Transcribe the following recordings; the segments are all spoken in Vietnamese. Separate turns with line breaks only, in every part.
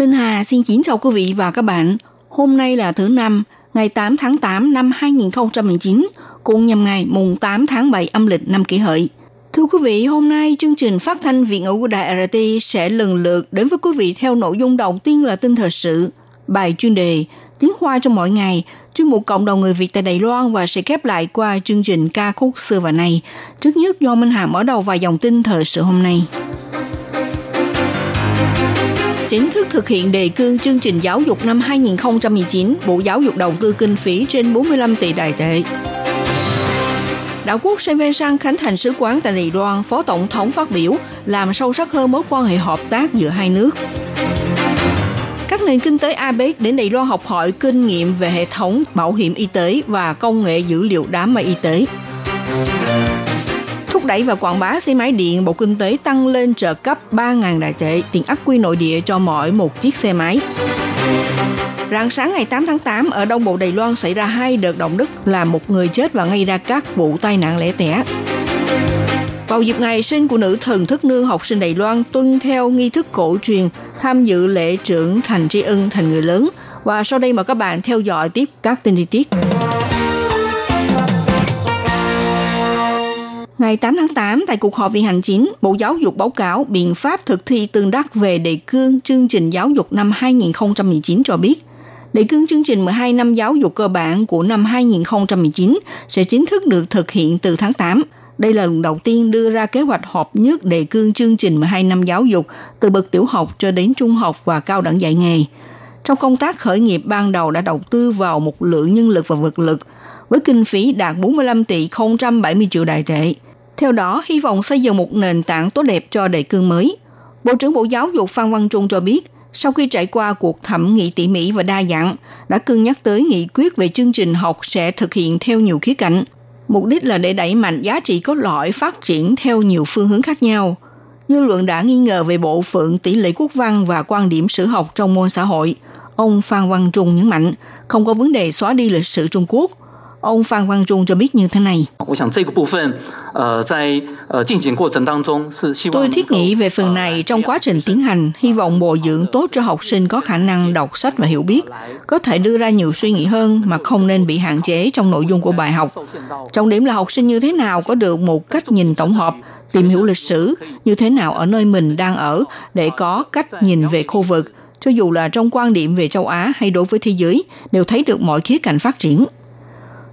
Minh Hà xin kính chào quý vị và các bạn. Hôm nay là thứ năm, ngày 8 tháng 8 năm 2019, cũng nhằm ngày mùng 8 tháng 7 âm lịch năm kỷ hợi. Thưa quý vị, hôm nay chương trình phát thanh Việt ngữ của Đài RT sẽ lần lượt đến với quý vị theo nội dung đầu tiên là tin thời sự, bài chuyên đề, tiếng hoa trong mỗi ngày, chuyên mục cộng đồng người Việt tại Đài Loan và sẽ khép lại qua chương trình ca khúc xưa và nay. Trước nhất do Minh Hà mở đầu vài dòng tin thời sự hôm nay chính thức thực hiện đề cương chương trình giáo dục năm 2019, Bộ Giáo dục đầu tư kinh phí trên 45 tỷ đài tệ. Đảo quốc Sen Ven Sang khánh thành sứ quán tại Đài Loan, Phó Tổng thống phát biểu làm sâu sắc hơn mối quan hệ hợp tác giữa hai nước. Các nền kinh tế APEC đến Đài Loan học hỏi kinh nghiệm về hệ thống bảo hiểm y tế và công nghệ dữ liệu đám mây y tế thúc đẩy và quảng bá xe máy điện, Bộ Kinh tế tăng lên trợ cấp 3.000 đại tệ tiền ắc quy nội địa cho mỗi một chiếc xe máy. Rạng sáng ngày 8 tháng 8, ở Đông Bộ Đài Loan xảy ra hai đợt động đất làm một người chết và gây ra các vụ tai nạn lẻ tẻ. Vào dịp ngày sinh của nữ thần thức nương học sinh Đài Loan tuân theo nghi thức cổ truyền tham dự lễ trưởng thành tri ân thành người lớn. Và sau đây mời các bạn theo dõi tiếp các tin chi tiết. Ngày 8 tháng 8, tại cuộc họp viện hành chính, Bộ Giáo dục báo cáo biện pháp thực thi tương đắc về đề cương chương trình giáo dục năm 2019 cho biết, đề cương chương trình 12 năm giáo dục cơ bản của năm 2019 sẽ chính thức được thực hiện từ tháng 8. Đây là lần đầu tiên đưa ra kế hoạch hợp nhất đề cương chương trình 12 năm giáo dục từ bậc tiểu học cho đến trung học và cao đẳng dạy nghề. Trong công tác khởi nghiệp ban đầu đã đầu tư vào một lượng nhân lực và vật lực với kinh phí đạt 45 tỷ 070 triệu đại tệ – theo đó, hy vọng xây dựng một nền tảng tốt đẹp cho đề cương mới. Bộ trưởng Bộ Giáo dục Phan Văn Trung cho biết, sau khi trải qua cuộc thẩm nghị tỉ mỉ và đa dạng, đã cân nhắc tới nghị quyết về chương trình học sẽ thực hiện theo nhiều khía cạnh. Mục đích là để đẩy mạnh giá trị cốt lõi phát triển theo nhiều phương hướng khác nhau. Dư luận đã nghi ngờ về bộ phận tỷ lệ quốc văn và quan điểm sử học trong môn xã hội. Ông Phan Văn Trung nhấn mạnh, không có vấn đề xóa đi lịch sử Trung Quốc, Ông Phan Quang Trung cho biết như thế này. Tôi thiết nghĩ về phần này trong quá trình tiến hành, hy vọng bồi dưỡng tốt cho học sinh có khả năng đọc sách và hiểu biết, có thể đưa ra nhiều suy nghĩ hơn mà không nên bị hạn chế trong nội dung của bài học. Trọng điểm là học sinh như thế nào có được một cách nhìn tổng hợp, tìm hiểu lịch sử như thế nào ở nơi mình đang ở để có cách nhìn về khu vực, cho dù là trong quan điểm về châu Á hay đối với thế giới, đều thấy được mọi khía cạnh phát triển.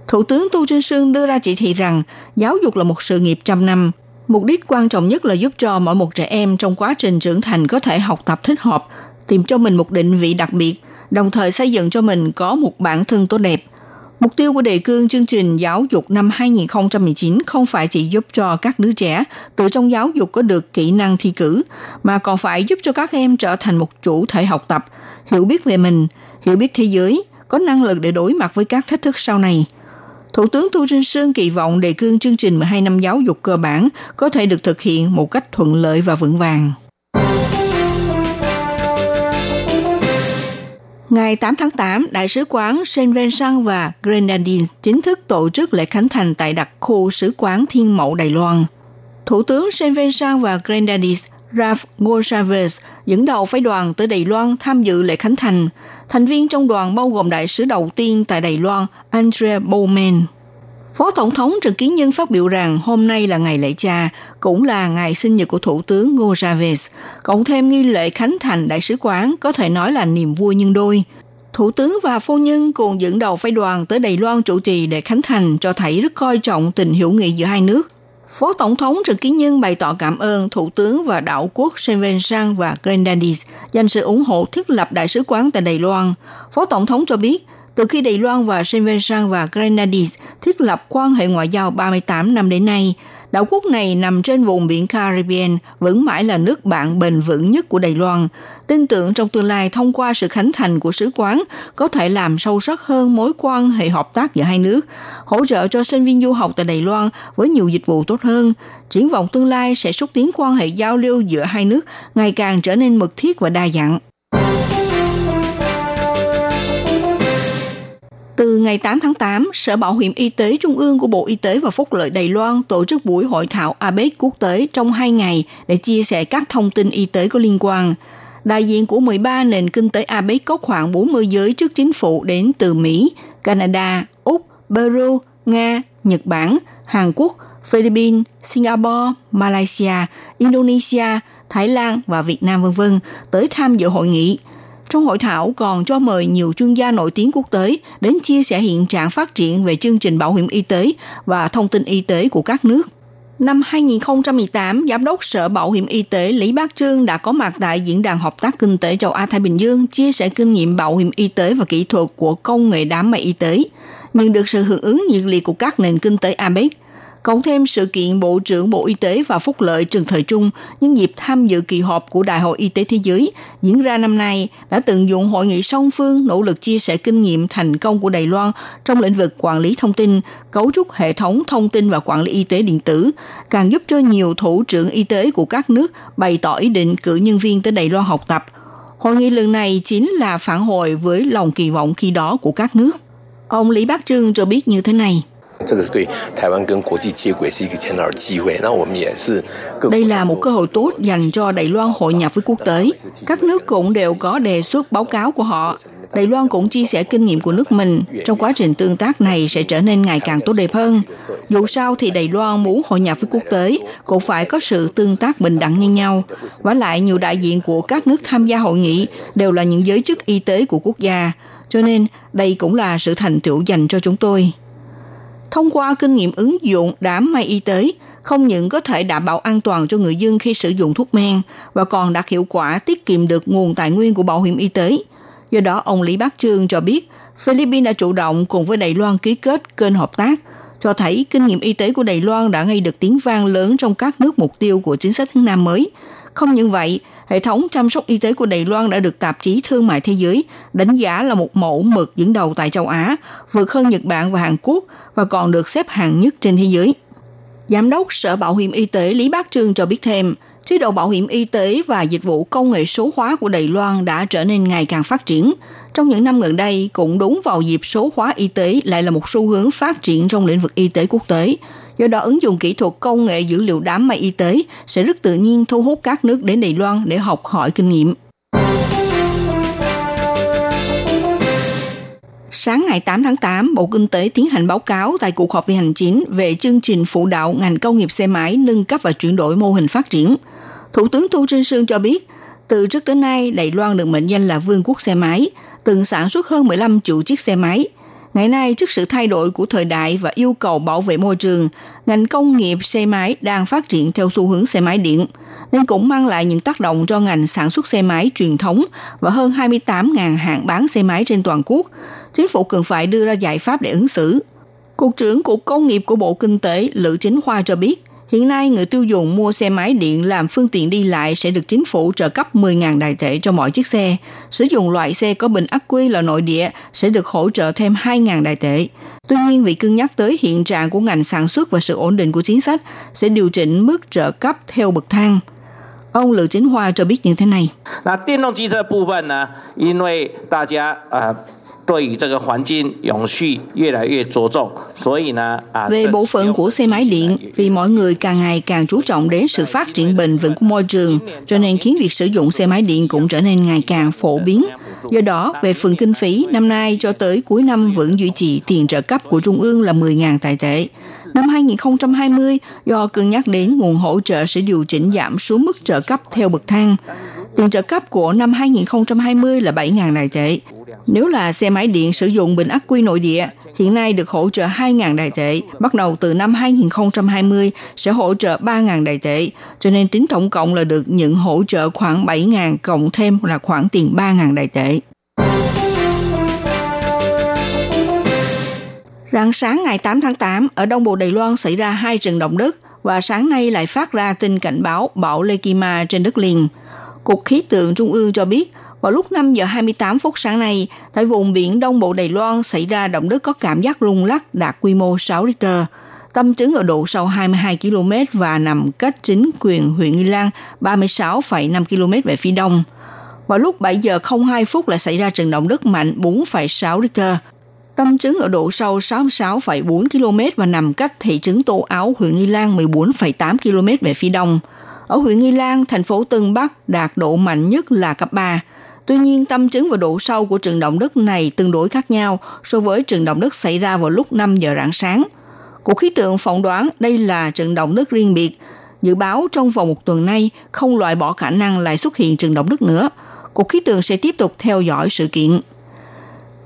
Thủ tướng Tu Trinh Sương đưa ra chỉ thị rằng giáo dục là một sự nghiệp trăm năm. Mục đích quan trọng nhất là giúp cho mỗi một trẻ em trong quá trình trưởng thành có thể học tập thích hợp, tìm cho mình một định vị đặc biệt, đồng thời xây dựng cho mình có một bản thân tốt đẹp. Mục tiêu của đề cương chương trình giáo dục năm 2019 không phải chỉ giúp cho các đứa trẻ từ trong giáo dục có được kỹ năng thi cử, mà còn phải giúp cho các em trở thành một chủ thể học tập, hiểu biết về mình, hiểu biết thế giới, có năng lực để đối mặt với các thách thức sau này – Thủ tướng Thu Trinh Sương kỳ vọng đề cương chương trình 12 năm giáo dục cơ bản có thể được thực hiện một cách thuận lợi và vững vàng. Ngày 8 tháng 8, Đại sứ quán Saint Vincent và Grenadines chính thức tổ chức lễ khánh thành tại đặc khu sứ quán Thiên Mậu Đài Loan. Thủ tướng Saint Vincent và Grenadines Ralph Gonsalves dẫn đầu phái đoàn tới Đài Loan tham dự lễ khánh thành. Thành viên trong đoàn bao gồm đại sứ đầu tiên tại Đài Loan, Andrea Bowman. Phó Tổng thống Trần Kiến Nhân phát biểu rằng hôm nay là ngày lễ cha, cũng là ngày sinh nhật của Thủ tướng Ngô Chavez. Cộng thêm nghi lễ khánh thành đại sứ quán có thể nói là niềm vui nhân đôi. Thủ tướng và phu nhân cùng dẫn đầu phái đoàn tới Đài Loan chủ trì để khánh thành cho thấy rất coi trọng tình hữu nghị giữa hai nước. Phó Tổng thống Trần Kiến Nhân bày tỏ cảm ơn Thủ tướng và đảo quốc Saint Vincent và Grenadines dành sự ủng hộ thiết lập đại sứ quán tại Đài Loan. Phó Tổng thống cho biết, từ khi Đài Loan và Saint Vincent và Grenadines thiết lập quan hệ ngoại giao 38 năm đến nay, Đảo quốc này nằm trên vùng biển Caribbean, vẫn mãi là nước bạn bền vững nhất của Đài Loan. Tin tưởng trong tương lai thông qua sự khánh thành của sứ quán có thể làm sâu sắc hơn mối quan hệ hợp tác giữa hai nước, hỗ trợ cho sinh viên du học tại Đài Loan với nhiều dịch vụ tốt hơn. Triển vọng tương lai sẽ xúc tiến quan hệ giao lưu giữa hai nước ngày càng trở nên mật thiết và đa dạng. Từ ngày 8 tháng 8, Sở Bảo hiểm Y tế Trung ương của Bộ Y tế và Phúc lợi Đài Loan tổ chức buổi hội thảo APEC quốc tế trong 2 ngày để chia sẻ các thông tin y tế có liên quan. Đại diện của 13 nền kinh tế APEC có khoảng 40 giới chức chính phủ đến từ Mỹ, Canada, Úc, Peru, Nga, Nhật Bản, Hàn Quốc, Philippines, Singapore, Malaysia, Indonesia, Thái Lan và Việt Nam v.v. tới tham dự hội nghị – trong hội thảo còn cho mời nhiều chuyên gia nổi tiếng quốc tế đến chia sẻ hiện trạng phát triển về chương trình bảo hiểm y tế và thông tin y tế của các nước. Năm 2018, Giám đốc Sở Bảo hiểm Y tế Lý Bác Trương đã có mặt tại Diễn đàn Hợp tác Kinh tế châu Á-Thái Bình Dương chia sẻ kinh nghiệm bảo hiểm y tế và kỹ thuật của công nghệ đám mây y tế, nhận được sự hưởng ứng nhiệt liệt của các nền kinh tế APEC – Cộng thêm sự kiện Bộ trưởng Bộ Y tế và Phúc lợi Trần Thời Trung nhân dịp tham dự kỳ họp của Đại hội Y tế Thế giới diễn ra năm nay đã tận dụng hội nghị song phương nỗ lực chia sẻ kinh nghiệm thành công của Đài Loan trong lĩnh vực quản lý thông tin, cấu trúc hệ thống thông tin và quản lý y tế điện tử, càng giúp cho nhiều thủ trưởng y tế của các nước bày tỏ ý định cử nhân viên tới Đài Loan học tập. Hội nghị lần này chính là phản hồi với lòng kỳ vọng khi đó của các nước. Ông Lý Bác Trương cho biết như thế này.
这个是对台湾跟国际接轨是一个很好的机会。那我们也是
Đây là một cơ hội tốt dành cho Đài Loan hội nhập với quốc tế. Các nước cũng đều có đề xuất báo cáo của họ. Đài Loan cũng chia sẻ kinh nghiệm của nước mình. Trong quá trình tương tác này sẽ trở nên ngày càng tốt đẹp hơn. Dù sao thì Đài Loan muốn hội nhập với quốc tế cũng phải có sự tương tác bình đẳng như nhau. Và lại nhiều đại diện của các nước tham gia hội nghị đều là những giới chức y tế của quốc gia. Cho nên đây cũng là sự thành tựu dành cho chúng tôi. Thông qua kinh nghiệm ứng dụng đám mây y tế, không những có thể đảm bảo an toàn cho người dân khi sử dụng thuốc men và còn đạt hiệu quả tiết kiệm được nguồn tài nguyên của bảo hiểm y tế. Do đó, ông Lý Bắc Trương cho biết, Philippines đã chủ động cùng với Đài Loan ký kết kênh hợp tác, cho thấy kinh nghiệm y tế của Đài Loan đã gây được tiếng vang lớn trong các nước mục tiêu của chính sách hướng Nam mới. Không những vậy, hệ thống chăm sóc y tế của Đài Loan đã được tạp chí Thương mại Thế giới đánh giá là một mẫu mực dẫn đầu tại châu Á, vượt hơn Nhật Bản và Hàn Quốc và còn được xếp hạng nhất trên thế giới. Giám đốc Sở Bảo hiểm Y tế Lý Bác Trương cho biết thêm, chế độ bảo hiểm y tế và dịch vụ công nghệ số hóa của Đài Loan đã trở nên ngày càng phát triển. Trong những năm gần đây, cũng đúng vào dịp số hóa y tế lại là một xu hướng phát triển trong lĩnh vực y tế quốc tế. Do đó, ứng dụng kỹ thuật công nghệ dữ liệu đám mây y tế sẽ rất tự nhiên thu hút các nước đến Đài Loan để học hỏi kinh nghiệm. Sáng ngày 8 tháng 8, Bộ Kinh tế tiến hành báo cáo tại cuộc họp về hành chính về chương trình phụ đạo ngành công nghiệp xe máy nâng cấp và chuyển đổi mô hình phát triển. Thủ tướng Thu Trinh Sương cho biết, từ trước tới nay, Đài Loan được mệnh danh là vương quốc xe máy, từng sản xuất hơn 15 triệu chiếc xe máy. Ngày nay, trước sự thay đổi của thời đại và yêu cầu bảo vệ môi trường, ngành công nghiệp xe máy đang phát triển theo xu hướng xe máy điện, nên cũng mang lại những tác động cho ngành sản xuất xe máy truyền thống và hơn 28.000 hãng bán xe máy trên toàn quốc. Chính phủ cần phải đưa ra giải pháp để ứng xử. Cục trưởng Cục Công nghiệp của Bộ Kinh tế Lữ Chính Hoa cho biết, Hiện nay, người tiêu dùng mua xe máy điện làm phương tiện đi lại sẽ được chính phủ trợ cấp 10.000 đại tệ cho mỗi chiếc xe. Sử dụng loại xe có bình ắc quy là nội địa sẽ được hỗ trợ thêm 2.000 đại tệ. Tuy nhiên, vì cân nhắc tới hiện trạng của ngành sản xuất và sự ổn định của chính sách sẽ điều chỉnh mức trợ cấp theo bậc thang. Ông Lữ Chính Hoa cho biết như thế này.
那电动机车部分呢，因为大家呃对于这个环境永续越来越着重，所以呢啊。
Về bộ phận của xe máy điện, vì mọi người càng ngày càng chú trọng đến sự phát triển bền vững của môi trường, cho nên khiến việc sử dụng xe máy điện cũng trở nên ngày càng phổ biến. Do đó, về phần kinh phí, năm nay cho tới cuối năm vẫn duy trì tiền trợ cấp của Trung ương là 10.000 tài tệ. Năm 2020, do cân nhắc đến nguồn hỗ trợ sẽ điều chỉnh giảm xuống mức trợ cấp theo bậc thang. Tiền trợ cấp của năm 2020 là 7.000 đại tệ. nếu là xe máy điện sử dụng bình ắc quy nội địa, hiện nay được hỗ trợ 2.000 đại tệ, bắt đầu từ năm 2020 sẽ hỗ trợ 3.000 đại tệ, cho nên tính tổng cộng là được nhận hỗ trợ khoảng 7.000 cộng thêm là khoản tiền 3.000 đại tệ. Rạng sáng ngày 8 tháng 8, ở Đông Bộ Đài Loan xảy ra hai trận động đất, và sáng nay lại phát ra tin cảnh báo bão Lekima trên đất liền. Cục khí tượng Trung ương cho biết, vào lúc 5 giờ 28 phút sáng nay, tại vùng biển Đông Bộ Đài Loan xảy ra động đất có cảm giác rung lắc đạt quy mô 6 Richter. Tâm chứng ở độ sâu 22 km và nằm cách chính quyền huyện Nghi Lan 36,5 km về phía đông. Vào lúc 7 giờ 02 phút lại xảy ra trận động đất mạnh 4,6 Richter. Tâm trứng ở độ sâu 66,4 km và nằm cách thị trấn Tô Áo, huyện Nghi Lan 14,8 km về phía đông. Ở huyện Nghi Lan, thành phố Tân Bắc đạt độ mạnh nhất là cấp 3. Tuy nhiên, tâm trứng và độ sâu của trận động đất này tương đối khác nhau so với trận động đất xảy ra vào lúc 5 giờ rạng sáng. Cục khí tượng phỏng đoán đây là trận động đất riêng biệt. Dự báo trong vòng một tuần nay không loại bỏ khả năng lại xuất hiện trận động đất nữa. Cục khí tượng sẽ tiếp tục theo dõi sự kiện.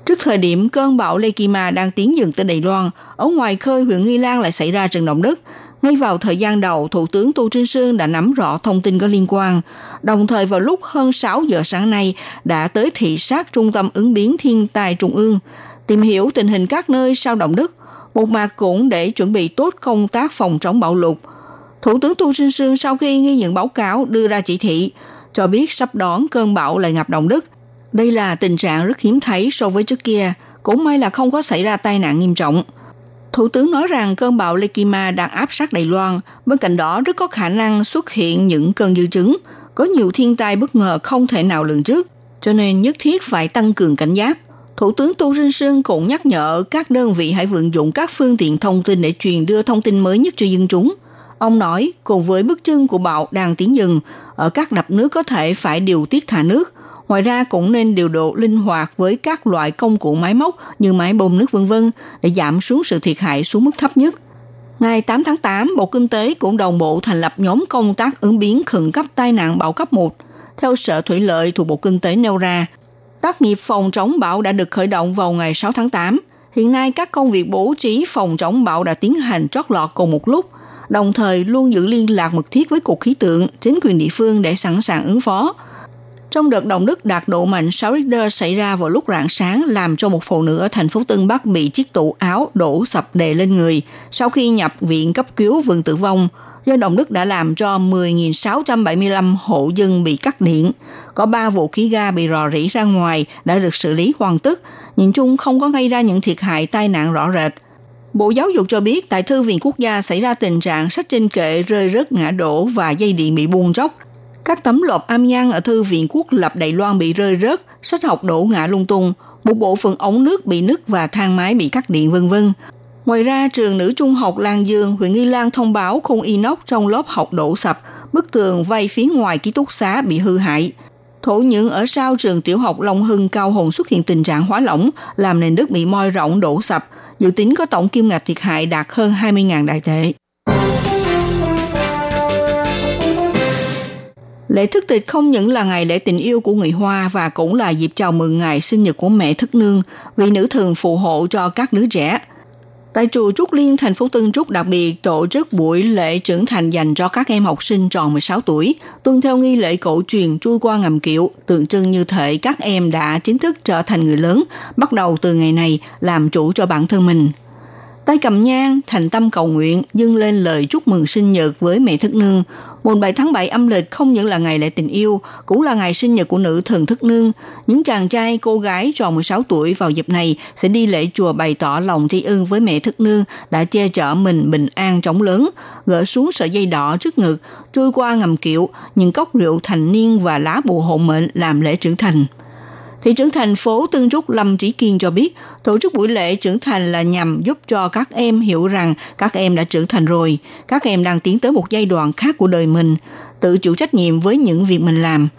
Trước thời điểm cơn bão Lekima đang tiến dần tới Đài Loan, ở ngoài khơi huyện Nghi Lan lại xảy ra trận động đất. Ngay vào thời gian đầu, Thủ tướng Tô Trinh Sương đã nắm rõ thông tin có liên quan. Đồng thời vào lúc hơn 6 giờ sáng nay đã tới thị sát Trung tâm ứng biến thiên tai Trung ương, tìm hiểu tình hình các nơi sau động đất, một mặt cũng để chuẩn bị tốt công tác phòng chống bão lụt. Thủ tướng Tô Trinh Sương sau khi ghi nhận báo cáo đưa ra chỉ thị, cho biết sắp đón cơn bão lại ngập động đất. Đây là tình trạng rất hiếm thấy so với trước kia, cũng may là không có xảy ra tai nạn nghiêm trọng. Thủ tướng nói rằng cơn bão Lekima đang áp sát Đài Loan, bên cạnh đó rất có khả năng xuất hiện những cơn dư chứng, có nhiều thiên tai bất ngờ không thể nào lường trước, cho nên nhất thiết phải tăng cường cảnh giác. Thủ tướng Tô Trinh Sương cũng nhắc nhở các đơn vị hãy vận dụng các phương tiện thông tin để truyền đưa thông tin mới nhất cho dân chúng. Ông nói, cùng với bước chân của bão đang tiến dần, ở các đập nước có thể phải điều tiết thả nước. Ngoài ra cũng nên điều độ linh hoạt với các loại công cụ máy móc như máy bơm nước vân vân để giảm xuống sự thiệt hại xuống mức thấp nhất. Ngày 8 tháng 8, Bộ Kinh tế cũng đồng bộ thành lập nhóm công tác ứng biến khẩn cấp tai nạn bão cấp 1. Theo Sở Thủy lợi thuộc Bộ Kinh tế nêu ra, tác nghiệp phòng chống bão đã được khởi động vào ngày 6 tháng 8. Hiện nay các công việc bố trí phòng chống bão đã tiến hành trót lọt cùng một lúc – đồng thời luôn giữ liên lạc mật thiết với Cục Khí tượng, chính quyền địa phương để sẵn sàng ứng phó. Trong đợt động đất đạt độ mạnh 6 Richter xảy ra vào lúc rạng sáng làm cho một phụ nữ ở thành phố Tân Bắc bị chiếc tủ áo đổ sập đè lên người. Sau khi nhập viện cấp cứu vườn tử vong, do động đất đã làm cho 10.675 hộ dân bị cắt điện. Có 3 vụ khí ga bị rò rỉ ra ngoài đã được xử lý hoàn tất. Nhìn chung không có gây ra những thiệt hại tai nạn rõ rệt. Bộ Giáo dục cho biết tại Thư viện Quốc gia xảy ra tình trạng sách trên kệ rơi rớt ngã đổ và dây điện bị buông róc. Các tấm lọp amiang ở Thư viện Quốc lập Đài Loan bị rơi rớt, sách học đổ ngã lung tung, một bộ phận ống nước bị nứt và thang máy bị cắt điện vân vân. Ngoài ra, trường nữ trung học Lan Dương, huyện Nghi Lan thông báo khung inox trong lớp học đổ sập, bức tường vây phía ngoài ký túc xá bị hư hại. Thổ nhưỡng ở sau trường tiểu học Long Hưng Cao Hùng xuất hiện tình trạng hóa lỏng, làm nền đất bị moi rộng đổ sập, dự tính có tổng kim ngạch thiệt hại đạt hơn 20.000 đại tệ. Lễ thức tịch không những là ngày lễ tình yêu của người Hoa và cũng là dịp chào mừng ngày sinh nhật của mẹ thức nương, vị nữ thường phù hộ cho các đứa trẻ – Tại chùa Trúc Liên, thành phố Tân Trúc đặc biệt tổ chức buổi lễ trưởng thành dành cho các em học sinh tròn 16 tuổi, tuân theo nghi lễ cổ truyền trôi qua ngầm kiệu, tượng trưng như thể các em đã chính thức trở thành người lớn, bắt đầu từ ngày này làm chủ cho bản thân mình. Tay cầm nhang, thành tâm cầu nguyện, dâng lên lời chúc mừng sinh nhật với mẹ thức nương. Mùng 7 tháng 7 âm lịch không những là ngày lễ tình yêu, cũng là ngày sinh nhật của nữ thần thức nương. Những chàng trai, cô gái tròn 16 tuổi vào dịp này sẽ đi lễ chùa bày tỏ lòng tri ân với mẹ thức nương đã che chở mình bình an trống lớn, gỡ xuống sợi dây đỏ trước ngực, trôi qua ngầm kiệu, những cốc rượu thành niên và lá bùa hộ mệnh làm lễ trưởng thành. Thị trưởng thành phố Tân Trúc Lâm Trí Kiên cho biết, tổ chức buổi lễ trưởng thành là nhằm giúp cho các em hiểu rằng các em đã trưởng thành rồi, các em đang tiến tới một giai đoạn khác của đời mình, tự chịu trách nhiệm với những việc mình làm.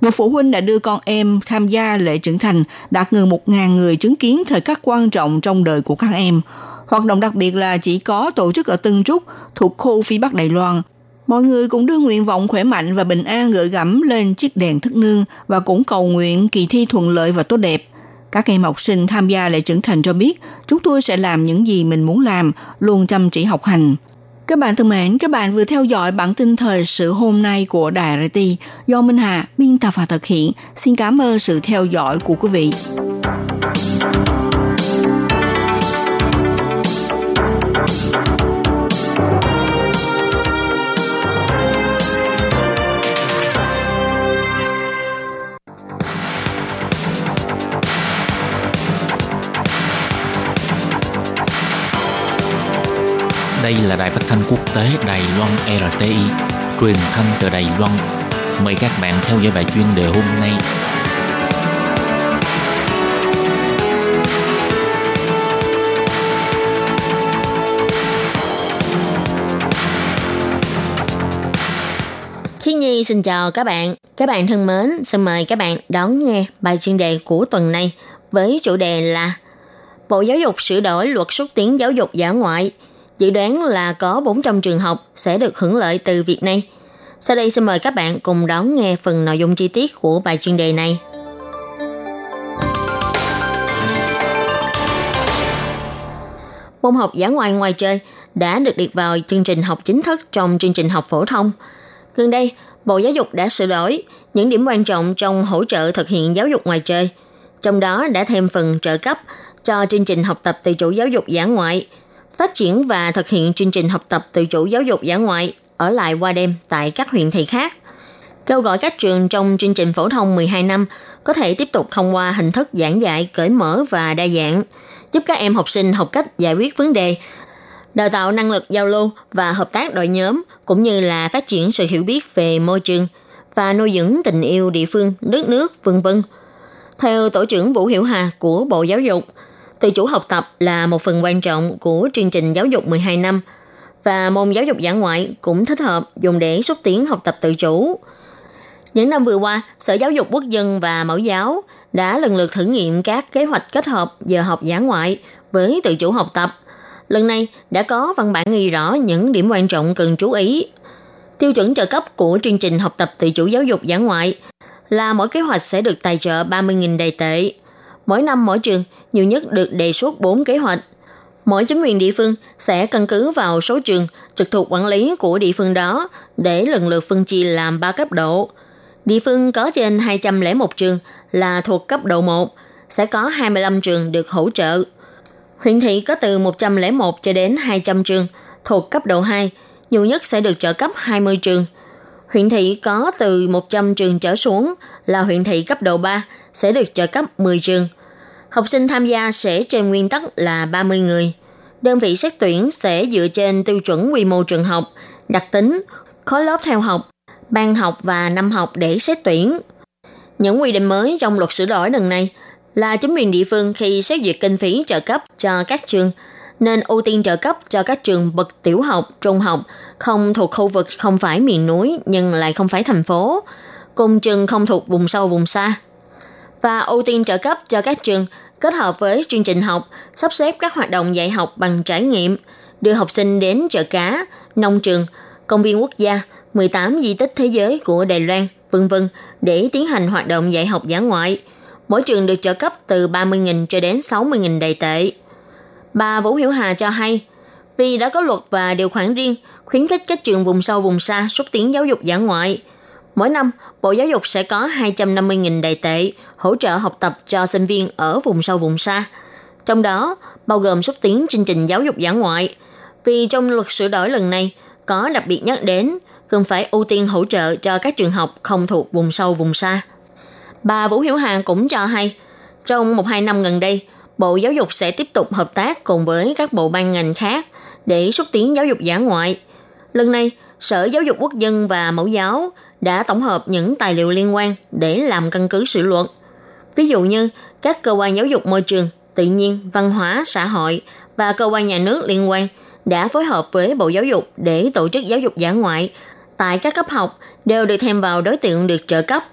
Nhiều phụ huynh đã đưa con em tham gia lễ trưởng thành, đạt gần 1.000 người chứng kiến thời khắc quan trọng trong đời của các em. Hoạt động đặc biệt là chỉ có tổ chức ở Tân Trúc, thuộc khu phía Bắc Đài Loan, Mọi người cũng đưa nguyện vọng khỏe mạnh và bình an gửi gắm lên chiếc đèn thức nương và cũng cầu nguyện kỳ thi thuận lợi và tốt đẹp. Các em học sinh tham gia lễ trưởng thành cho biết chúng tôi sẽ làm những gì mình muốn làm, luôn chăm chỉ học hành. Các bạn thân mến, các bạn vừa theo dõi bản tin thời sự hôm nay của Đài RT do Minh Hà biên tập và thực hiện. Xin cảm ơn sự theo dõi của quý vị.
Đây là đài phát thanh quốc tế Đài Loan RTI, truyền thanh từ Đài Loan. Mời các bạn theo dõi bài chuyên đề hôm nay.
Khi Nhi xin chào các bạn. Các bạn thân mến, xin mời các bạn đón nghe bài chuyên đề của tuần này với chủ đề là Bộ Giáo dục sửa đổi luật xúc tiến giáo dục giả ngoại. Dự đoán là có 400 trường học sẽ được hưởng lợi từ việc này. Sau đây xin mời các bạn cùng đón nghe phần nội dung chi tiết của bài chuyên đề này. Môn học giả ngoại ngoài trời đã được liệt vào chương trình học chính thức trong chương trình học phổ thông. Gần đây, Bộ Giáo dục đã sửa đổi những điểm quan trọng trong hỗ trợ thực hiện giáo dục ngoài trời. Trong đó đã thêm phần trợ cấp cho chương trình học tập tự chủ giáo dục giả ngoại, phát triển và thực hiện chương trình học tập tự chủ giáo dục giả ngoại ở lại qua đêm tại các huyện thị khác. Kêu gọi các trường trong chương trình phổ thông 12 năm có thể tiếp tục thông qua hình thức giảng dạy cởi mở và đa dạng, giúp các em học sinh học cách giải quyết vấn đề, đào tạo năng lực giao lưu và hợp tác đội nhóm, cũng như là phát triển sự hiểu biết về môi trường và nuôi dưỡng tình yêu địa phương, đất nước, vân vân. Theo Tổ trưởng Vũ Hiểu Hà của Bộ Giáo dục, tự chủ học tập là một phần quan trọng của chương trình giáo dục 12 năm và môn giáo dục giả ngoại cũng thích hợp dùng để xúc tiến học tập tự chủ. Những năm vừa qua, Sở Giáo dục Quốc dân và Mẫu giáo đã lần lượt thử nghiệm các kế hoạch kết hợp giờ học giả ngoại với tự chủ học tập. Lần này đã có văn bản ghi rõ những điểm quan trọng cần chú ý. Tiêu chuẩn trợ cấp của chương trình học tập tự chủ giáo dục giả ngoại là mỗi kế hoạch sẽ được tài trợ 30.000 đầy tệ. Mỗi năm mỗi trường nhiều nhất được đề xuất 4 kế hoạch. Mỗi chính quyền địa phương sẽ căn cứ vào số trường trực thuộc quản lý của địa phương đó để lần lượt phân chia làm 3 cấp độ. Địa phương có trên 201 trường là thuộc cấp độ 1, sẽ có 25 trường được hỗ trợ. Huyện thị có từ 101 cho đến 200 trường thuộc cấp độ 2, nhiều nhất sẽ được trợ cấp 20 trường. Huyện thị có từ 100 trường trở xuống là huyện thị cấp độ 3 sẽ được trợ cấp 10 trường. Học sinh tham gia sẽ trên nguyên tắc là 30 người. Đơn vị xét tuyển sẽ dựa trên tiêu chuẩn quy mô trường học, đặc tính, khối lớp theo học, ban học và năm học để xét tuyển. Những quy định mới trong luật sửa đổi lần này là chính quyền địa phương khi xét duyệt kinh phí trợ cấp cho các trường nên ưu tiên trợ cấp cho các trường bậc tiểu học, trung học không thuộc khu vực không phải miền núi nhưng lại không phải thành phố, cùng trường không thuộc vùng sâu vùng xa. Và ưu tiên trợ cấp cho các trường kết hợp với chương trình học, sắp xếp các hoạt động dạy học bằng trải nghiệm, đưa học sinh đến chợ cá, nông trường, công viên quốc gia, 18 di tích thế giới của Đài Loan, vân vân để tiến hành hoạt động dạy học giả ngoại. Mỗi trường được trợ cấp từ 30.000 cho đến 60.000 đầy tệ. Bà Vũ Hiểu Hà cho hay, vì đã có luật và điều khoản riêng khuyến khích các trường vùng sâu vùng xa xúc tiến giáo dục giả ngoại. Mỗi năm, Bộ Giáo dục sẽ có 250.000 đại tệ hỗ trợ học tập cho sinh viên ở vùng sâu vùng xa. Trong đó, bao gồm xúc tiến chương trình giáo dục giả ngoại. Vì trong luật sửa đổi lần này, có đặc biệt nhắc đến cần phải ưu tiên hỗ trợ cho các trường học không thuộc vùng sâu vùng xa. Bà Vũ Hiểu Hà cũng cho hay, trong một hai năm gần đây, Bộ Giáo dục sẽ tiếp tục hợp tác cùng với các bộ ban ngành khác để xúc tiến giáo dục giả ngoại. Lần này, Sở Giáo dục Quốc dân và Mẫu giáo đã tổng hợp những tài liệu liên quan để làm căn cứ sự luận. Ví dụ như các cơ quan giáo dục môi trường, tự nhiên, văn hóa, xã hội và cơ quan nhà nước liên quan đã phối hợp với Bộ Giáo dục để tổ chức giáo dục giả ngoại tại các cấp học đều được thêm vào đối tượng được trợ cấp.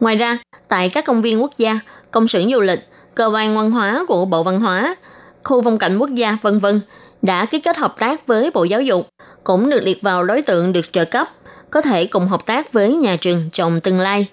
Ngoài ra, tại các công viên quốc gia, công sở du lịch, cơ quan văn hóa của Bộ Văn hóa, khu phong cảnh quốc gia, vân vân đã ký kết hợp tác với Bộ Giáo dục, cũng được liệt vào đối tượng được trợ cấp, có thể cùng hợp tác với nhà trường trong tương lai.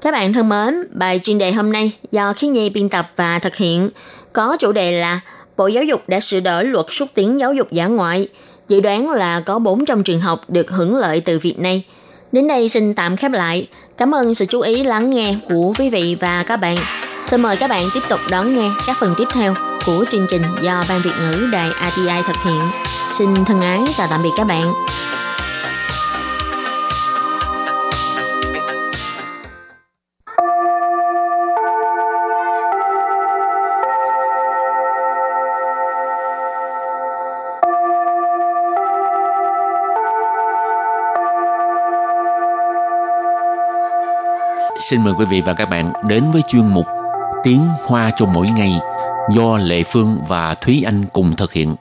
Các bạn thân mến, bài chuyên đề hôm nay do Khiến Nhi biên tập và thực hiện có chủ đề là Bộ Giáo dục đã sửa đổi luật xúc tiến giáo dục giả ngoại, dự đoán là có 400 trường học được hưởng lợi từ việc này. Đến đây xin tạm khép lại. Cảm ơn sự chú ý lắng nghe của quý vị và các bạn. Xin mời các bạn tiếp tục đón nghe các phần tiếp theo của chương trình do Ban Việt ngữ Đài ATI thực hiện. Xin thân ái chào tạm biệt các bạn.
Xin mời quý vị và các bạn đến với chuyên mục Tiếng Hoa cho mỗi ngày do Lệ Phương và Thúy Anh cùng thực hiện.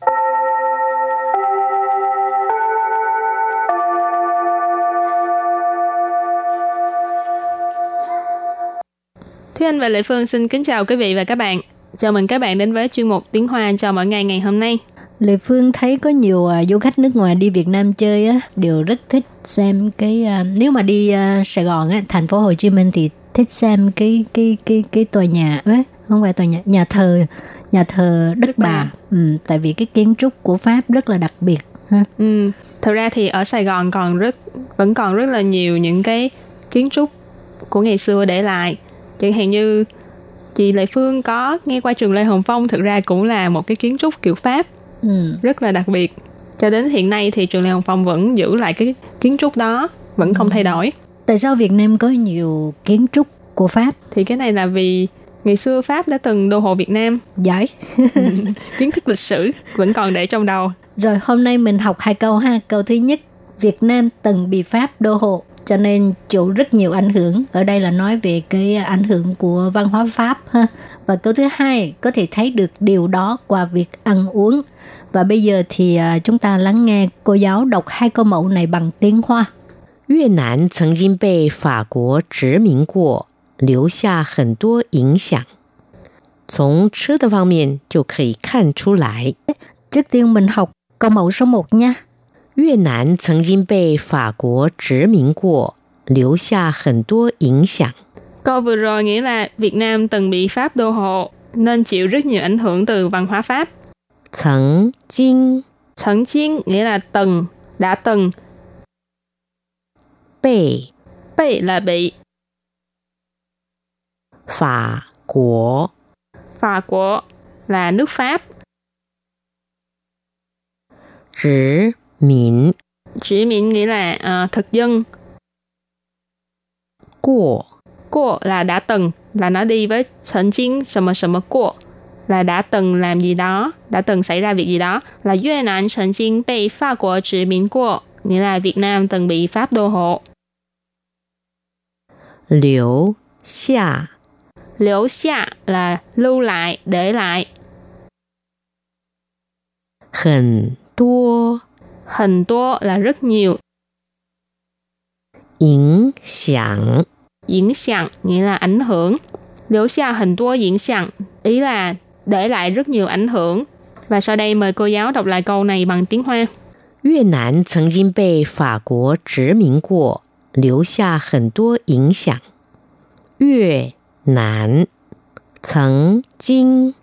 Thúy Anh và Lệ Phương xin kính chào quý vị và các bạn. Chào mừng các bạn đến với chuyên mục Tiếng Hoa cho mỗi ngày ngày hôm nay.
Lệ Phương thấy có nhiều uh, du khách nước ngoài đi Việt Nam chơi á đều rất thích xem cái uh, nếu mà đi uh, Sài Gòn á thành phố Hồ Chí Minh thì thích xem cái cái cái cái tòa nhà ấy, không phải tòa nhà nhà thờ nhà thờ Đức, Đức Bà. Bà. Ừ, tại vì cái kiến trúc của Pháp rất là đặc biệt ha.
Ừ, thật ra thì ở Sài Gòn còn rất vẫn còn rất là nhiều những cái kiến trúc của ngày xưa để lại chẳng hạn như chị Lệ Phương có nghe qua trường Lê Hồng Phong thực ra cũng là một cái kiến trúc kiểu Pháp ừ. rất là đặc biệt cho đến hiện nay thì trường Lê Hồng Phong vẫn giữ lại cái kiến trúc đó vẫn không thay đổi
tại sao Việt Nam có nhiều kiến trúc của Pháp?
Thì cái này là vì ngày xưa Pháp đã từng đô hộ Việt Nam.
Giỏi.
Kiến thức lịch sử vẫn còn để trong đầu.
Rồi hôm nay mình học hai câu ha. Câu thứ nhất Việt Nam từng bị Pháp đô hộ cho nên chịu rất nhiều ảnh hưởng. Ở đây là nói về cái ảnh hưởng của văn hóa pháp ha. Và câu thứ hai có thể thấy được điều đó qua việc ăn uống. Và bây giờ thì à, chúng ta lắng nghe cô giáo đọc hai câu mẫu này bằng tiếng hoa
越南曾经被法国殖民过，留下很多影响。从吃的方面就可以看出来。
Trước tiên mình học câu mẫu số 1 nha.
越南曾经被法国殖民过，留下很多影响。
Câu vừa rồi nghĩa là Việt Nam từng bị Pháp đô hộ nên chịu rất nhiều ảnh hưởng từ văn hóa Pháp.
曾经
曾经 nghĩa là từng, đã từng.
被
Bị là bị.
法国
Phà của là nước Pháp.
殖民
Chỉ miễn nghĩa là uh, thực dân.
过
Của là đã từng, là nó đi với曾经什么什么过 là đã từng làm gì đó, đã từng xảy ra việc gì đó. Là Việt Nam曾经被法国殖民过 nghĩa là Việt Nam từng bị Pháp đô hộ.
留下
Liễu xạ là lưu lại, để lại.
很多
Hình tố là rất nhiều.
影响
Diễn sẵn nghĩa là ảnh hưởng. Liễu xạ hình tố diễn sẵn ý là để lại rất nhiều ảnh hưởng. Và sau đây mời cô giáo đọc lại câu này bằng tiếng Hoa.
越南曾经被法国殖民过， 留下很多影响。越南曾经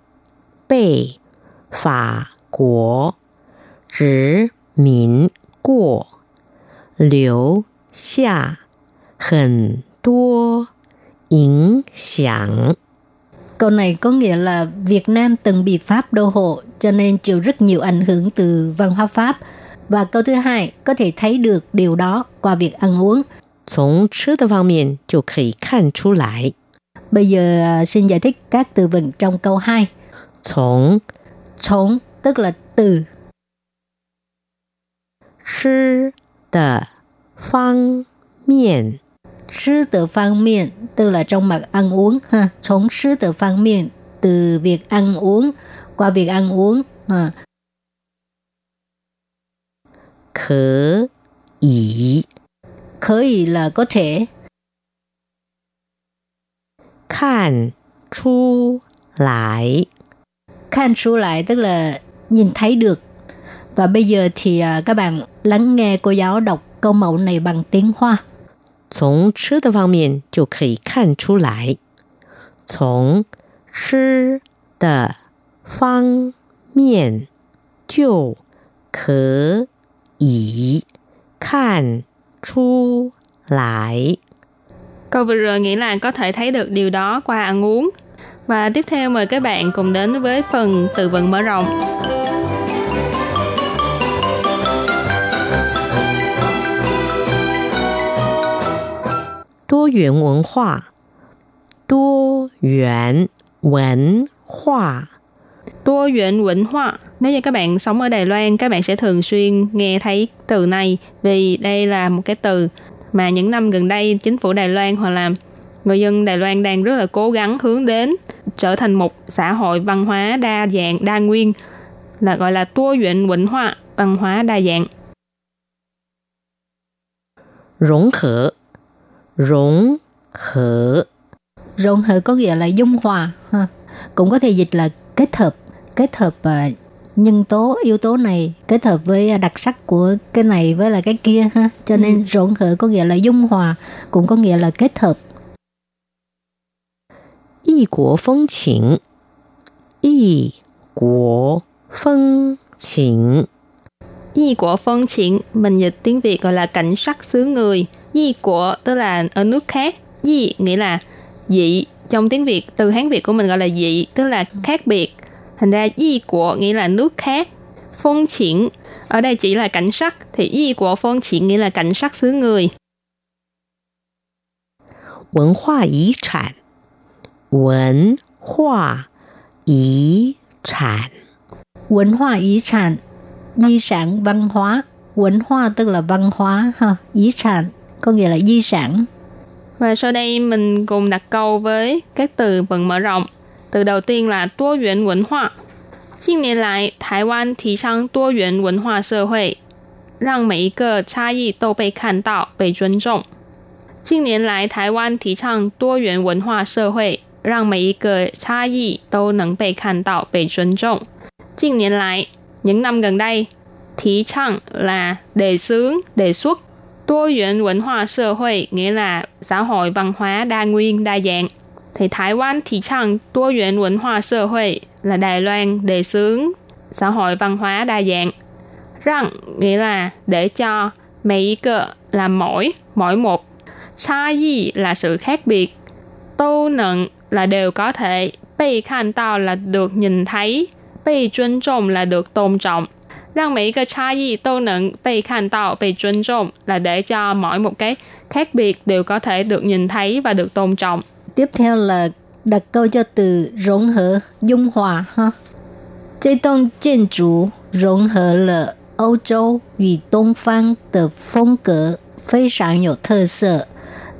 被法国殖民过，留下很多影响。
Câu này có nghĩa là Việt Nam từng bị Pháp đô hộ cho nên chịu rất nhiều ảnh hưởng từ văn hóa Pháp. Và câu thứ hai có thể thấy được điều đó qua việc ăn uống.
从吃的方面就可以看出来。
Bây giờ à, xin giải thích các từ vựng trong câu 2.
从
Chống tức là từ
吃的方面
sư tự phương miệng tức là trong mặt ăn uống ha chống sư tự phương miệng từ việc ăn uống qua việc ăn uống ha.
可以
khởi là có thể
看出来。
khan su lại tức là nhìn thấy được và bây giờ thì à, các bạn lắng nghe cô giáo đọc câu mẫu này bằng tiếng Hoa
从吃的方面就可以看出来。从吃的方面就可 以看出来。
Câu vừa rồi nghĩa là có thể thấy được điều đó qua ăn uống. Và tiếp theo mời các bạn cùng đến với phần từ vựng mở rộng.
多元文化，多元文化，
Đô duyện vĩnh hoa. nếu như các bạn sống ở Đài Loan, các bạn sẽ thường xuyên nghe thấy từ này vì đây là một cái từ mà những năm gần đây chính phủ Đài Loan hoặc là người dân Đài Loan đang rất là cố gắng hướng đến trở thành một xã hội văn hóa đa dạng, đa nguyên, là gọi là tua duyện vĩnh hoa, văn hóa đa dạng.
Rỗng hợp Rỗng hợp
Rỗng hợp có nghĩa là dung hòa, ha. cũng có thể dịch là kết hợp, kết hợp uh, nhân tố yếu tố này kết hợp với đặc sắc của cái này với là cái kia ha. Cho nên ừ. rỗng hợp có nghĩa là dung hòa cũng có nghĩa là kết hợp.
Y quốc phong tình y quốc phong tình
y quốc phong tình mình dịch tiếng Việt gọi là cảnh sắc xứ người. Y quốc tức là ở nước khác. Y nghĩa là dị trong tiếng Việt từ Hán Việt của mình gọi là dị tức là khác biệt Thành ra y của nghĩa là nước khác. Phong triển ở đây chỉ là cảnh sắc thì y của phong triển nghĩa là cảnh sắc xứ người.
Văn hóa di sản Văn hóa di sản
Văn hóa di sản Di sản văn hóa Văn hóa tức là văn hóa ha Di sản có nghĩa là di sản
Và sau đây mình cùng đặt câu với các từ vựng mở rộng Từ đầu tiên là 多元文化。近年来，台湾提倡多元文化社会，让每一个差异都被看到、被尊重。近年来，台湾提倡多元文化社会，让每一个差异都能被看到、被尊重。近年来，những năm gần đây, Thí chăng là đề xướng, đề xuất. Đa元文化社会 nghĩa là xã hội văn hóa đa nguyên, đa dạng thì Thái Quan thì chẳng đa元文化社会 là Đài Loan đề xướng xã hội văn hóa đa dạng. Rằng nghĩa là để cho mấy cái là mỗi, mỗi một. Cha y là sự khác biệt. Tô nận là đều có thể. Bị khan tao là được nhìn thấy. Bị tôn trọng là được tôn trọng. Rằng mấy cái cha y tô nận bị khan tao, bị tôn trọng là để cho mỗi một cái khác biệt đều có thể được nhìn thấy và được tôn trọng.
Tiếp theo là đặt câu cho từ 融合 dung hòa ha. 这栋建筑融合了欧洲与东方的风格，非常有特色。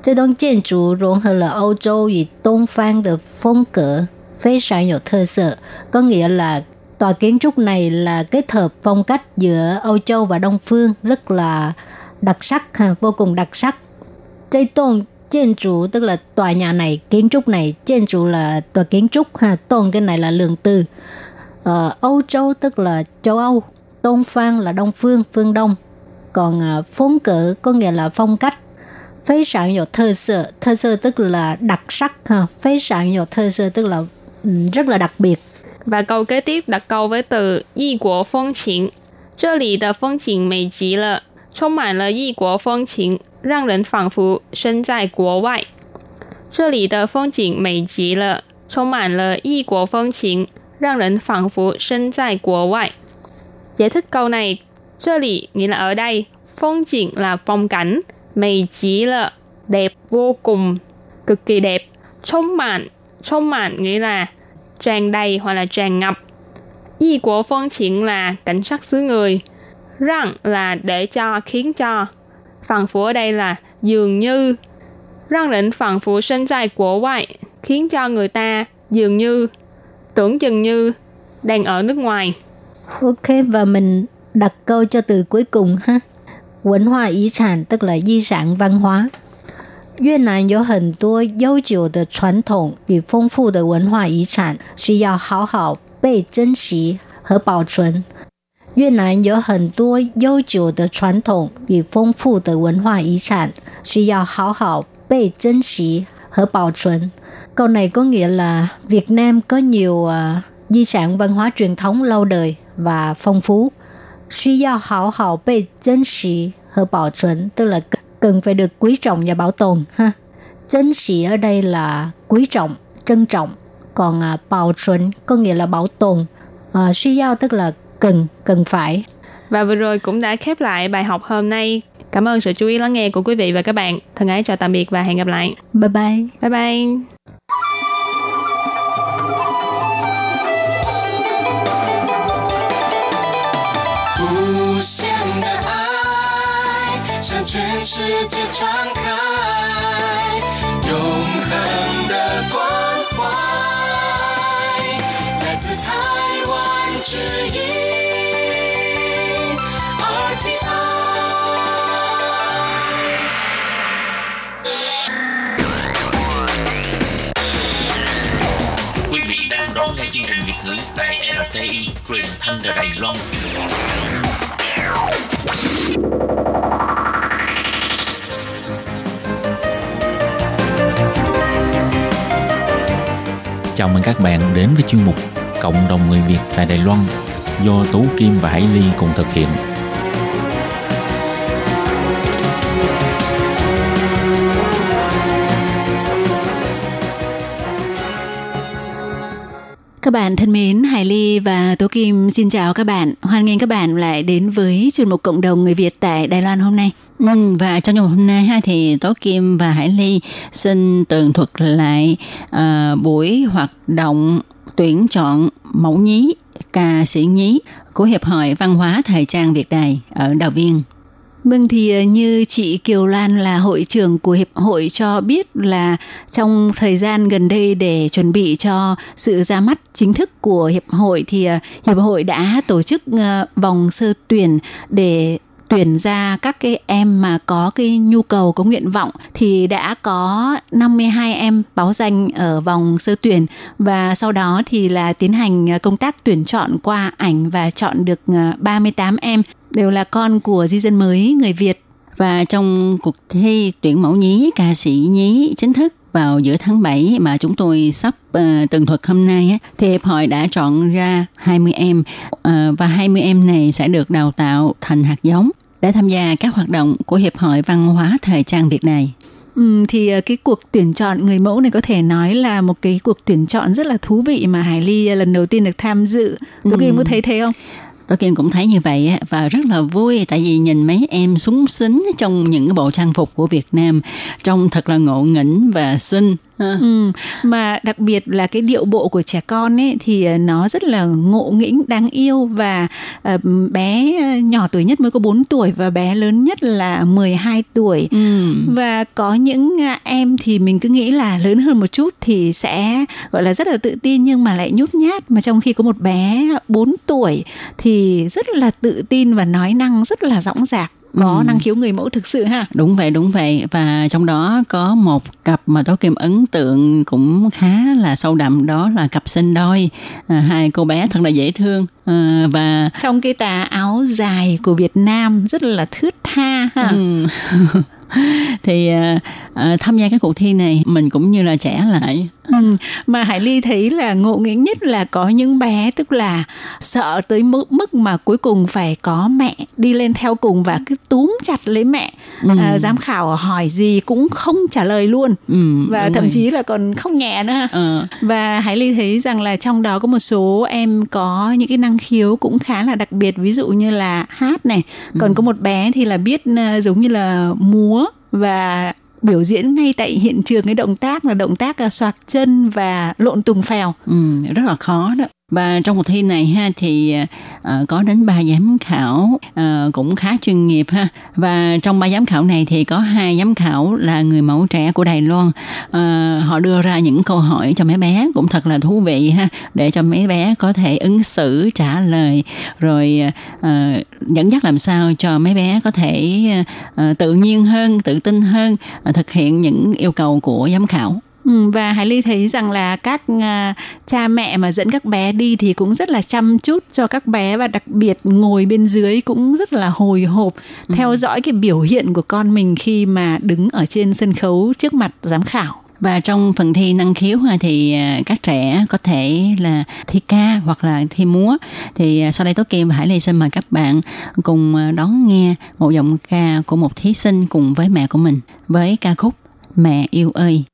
这栋建筑融合了欧洲与东方的风格，非常有特色。Có nghĩa là tòa kiến trúc này là kết hợp phong cách giữa Âu Châu và Đông phương rất là đặc sắc ha, vô cùng đặc sắc. 这栋 Kiến trúc tức là tòa nhà này, kiến trúc này, kiến trúc là tòa kiến trúc ha, tôn cái này là lượng từ. Ờ, Âu Châu tức là châu Âu, Tôn Phan là Đông Phương, phương Đông. Còn uh, phong cỡ có nghĩa là phong cách. Phế sản có thơ sơ, thơ sơ tức là đặc sắc ha, phế sản có thơ sơ tức là um, rất là đặc biệt.
Và câu kế tiếp đặt câu với từ y quốc phong cảnh. 这里的风景美极了，充满了异国风情， 让人仿佛身在国外。这里的风景美极了，充满了异国风情，让人仿佛身在国外。Giải thích câu này, 这里 nghĩa là ở đây, phong cảnh là phong cảnh, mỹ chỉ là đẹp vô cùng, cực kỳ đẹp.充mạn,充mạn nghĩa là tràn đầy hoặc là tràn ngập. Y của phong cảnh là cảnh sắc xứ người. Răng là để cho, khiến cho. Phản phú ở đây là dường như. Răng định phản phú sinh tại của ngoại khiến cho người ta dường như, tưởng chừng như đang ở nước ngoài.
Ok, và mình đặt câu cho từ cuối cùng ha. Văn hóa di sản tức là di sản văn hóa. 越南有很多悠久的传统与丰富的文化遗产，需要好好被珍惜和保存。 越南有很多悠久的传统与丰富的文化遗产，需要好好被珍惜和保存. Câu này có nghĩa là Việt Nam có nhiều uh, di sản văn hóa truyền thống lâu đời và phong phú. Suy giao hảo hảo bị珍惜和保存 tức là cần phải được quý trọng và bảo tồn ha.珍惜ở đây là quý trọng, trân trọng. Còn uh, bảo chuẩn có nghĩa là bảo tồn. Uh, suy giao tức là cần cần phải.
Và vừa rồi cũng đã khép lại bài học hôm nay. Cảm ơn sự chú ý lắng nghe của quý vị và các bạn. Thân ái chào tạm biệt và hẹn gặp lại.
Bye bye.
Bye bye
之音 RTI。
Quý vị đang đón nghe chương trình Việt ngữ tại RTI, truyền thanh từ Đài Loan. Chào mừng các bạn đến với chuyên mục Cộng đồng người Việt tại Đài Loan do Tú Kim và Hải Ly cùng thực hiện.
Các bạn thân mến, Hải Ly và Tố Kim xin chào các bạn. Hoan nghênh các bạn lại đến với chuyên mục cộng đồng người Việt tại Đài Loan hôm nay.
Ừ, và trong ngày hôm nay ha thì Tố Kim và Hải Ly xin tường thuật lại uh, buổi hoạt động tuyển chọn mẫu nhí, ca sĩ nhí của Hiệp hội Văn hóa Thời trang Việt Đài ở Đào Viên.
Vâng thì ờ, như chị Kiều Lan là hội trưởng của hiệp hội cho biết là trong thời gian gần đây để chuẩn bị cho sự ra mắt chính thức của hiệp hội thì ờ, hiệp hội đã tổ chức ờ, vòng sơ tuyển để tuyển ra các cái em mà có cái nhu cầu có nguyện vọng thì đã có 52 em báo danh ở vòng sơ tuyển. Và sau đó thì là tiến hành à, công tác tuyển chọn qua ảnh và chọn được à, 38 em đều là con của di dân mới người Việt.
Và trong cuộc thi tuyển mẫu nhí ca sĩ nhí chính thức vào giữa tháng 7 mà chúng tôi sắp uh, tường thuật hôm nay á, thì hiệp hội đã chọn ra 20 em. Uh, và 20 em này sẽ được đào tạo thành hạt giống để tham gia các hoạt động của hiệp hội văn hóa thời trang Việt này.
Ừ, thì cái cuộc tuyển chọn người mẫu này có thể nói là một cái cuộc tuyển chọn rất là thú vị mà Hải Ly lần đầu tiên được tham dự. Tôi ừ. có thấy thế không?
Tôi Kim cũng thấy như vậy và rất là vui tại vì nhìn mấy em súng xính trong những cái bộ trang phục của Việt Nam trông thật là ngộ nghĩnh và xinh.
Ừ, mà đặc biệt là cái điệu bộ của trẻ con ấy thì ờ, nó rất là ngộ nghĩnh đáng yêu và uh, bé nhỏ tuổi nhất mới có 4 tuổi và bé lớn nhất là 12 tuổi ừ. và có những em thì mình cứ nghĩ là lớn hơn một chút thì sẽ gọi là rất là tự tin nhưng mà lại nhút nhát mà trong khi có một bé 4 tuổi thì rất là tự tin và nói năng rất là dõng dạc có ừ. năng khiếu người mẫu thực sự ha.
Đúng vậy đúng vậy. Và trong đó có một cặp mà tố kim ấn tượng cũng khá là sâu đậm đó là cặp sinh đôi. À, hai cô bé thật là dễ thương. À, và
trong cái tà áo dài của Việt Nam rất là thướt tha ha. Ừ.
thì uh, uh, tham gia cái cuộc thi này mình cũng như là trẻ lại
ừ. mà Hải Ly thấy là ngộ nghĩnh nhất là có những bé tức là sợ tới mức mức mà cuối cùng phải có mẹ đi lên theo cùng và cứ túm chặt lấy mẹ ừ. à, giám khảo hỏi gì cũng không trả lời luôn ừ, và thậm rồi. chí là còn không nhẹ nữa ừ. và Hải Ly thấy rằng là trong đó có một số em có những cái năng khiếu cũng khá là đặc biệt ví dụ như là hát này còn ừ. có một bé thì là biết uh, giống như là múa và biểu diễn ngay tại hiện trường cái động tác là động tác là xoạc chân và lộn tùng phèo.
Ừ, rất là khó đó và trong cuộc thi này ha thì uh, có đến ba giám khảo uh, cũng khá chuyên nghiệp ha. Và trong ba giám khảo này thì có hai giám khảo là người mẫu trẻ của Đài Loan. Uh, họ đưa ra những câu hỏi cho mấy bé cũng thật là thú vị ha để cho mấy bé có thể ứng xử trả lời rồi uh, dẫn dắt làm sao cho mấy bé có thể uh, tự nhiên hơn tự tin hơn uh, thực hiện những yêu cầu của giám khảo.
Ừ, và Hải Ly thấy rằng là các uh, cha mẹ mà dẫn các bé đi thì cũng rất là chăm chút cho các bé và đặc biệt ngồi bên dưới cũng rất là hồi hộp ừ. theo dõi cái biểu hiện của con mình khi mà đứng ở trên sân khấu trước mặt giám khảo.
Và trong phần thi năng khiếu thì à, các trẻ có thể là thi ca hoặc là thi múa. Thì à, sau đây Tố Kim và Hải Ly xin mời các bạn cùng đón nghe một giọng ca của một thí sinh cùng với mẹ của mình với ca khúc Mẹ yêu ơi.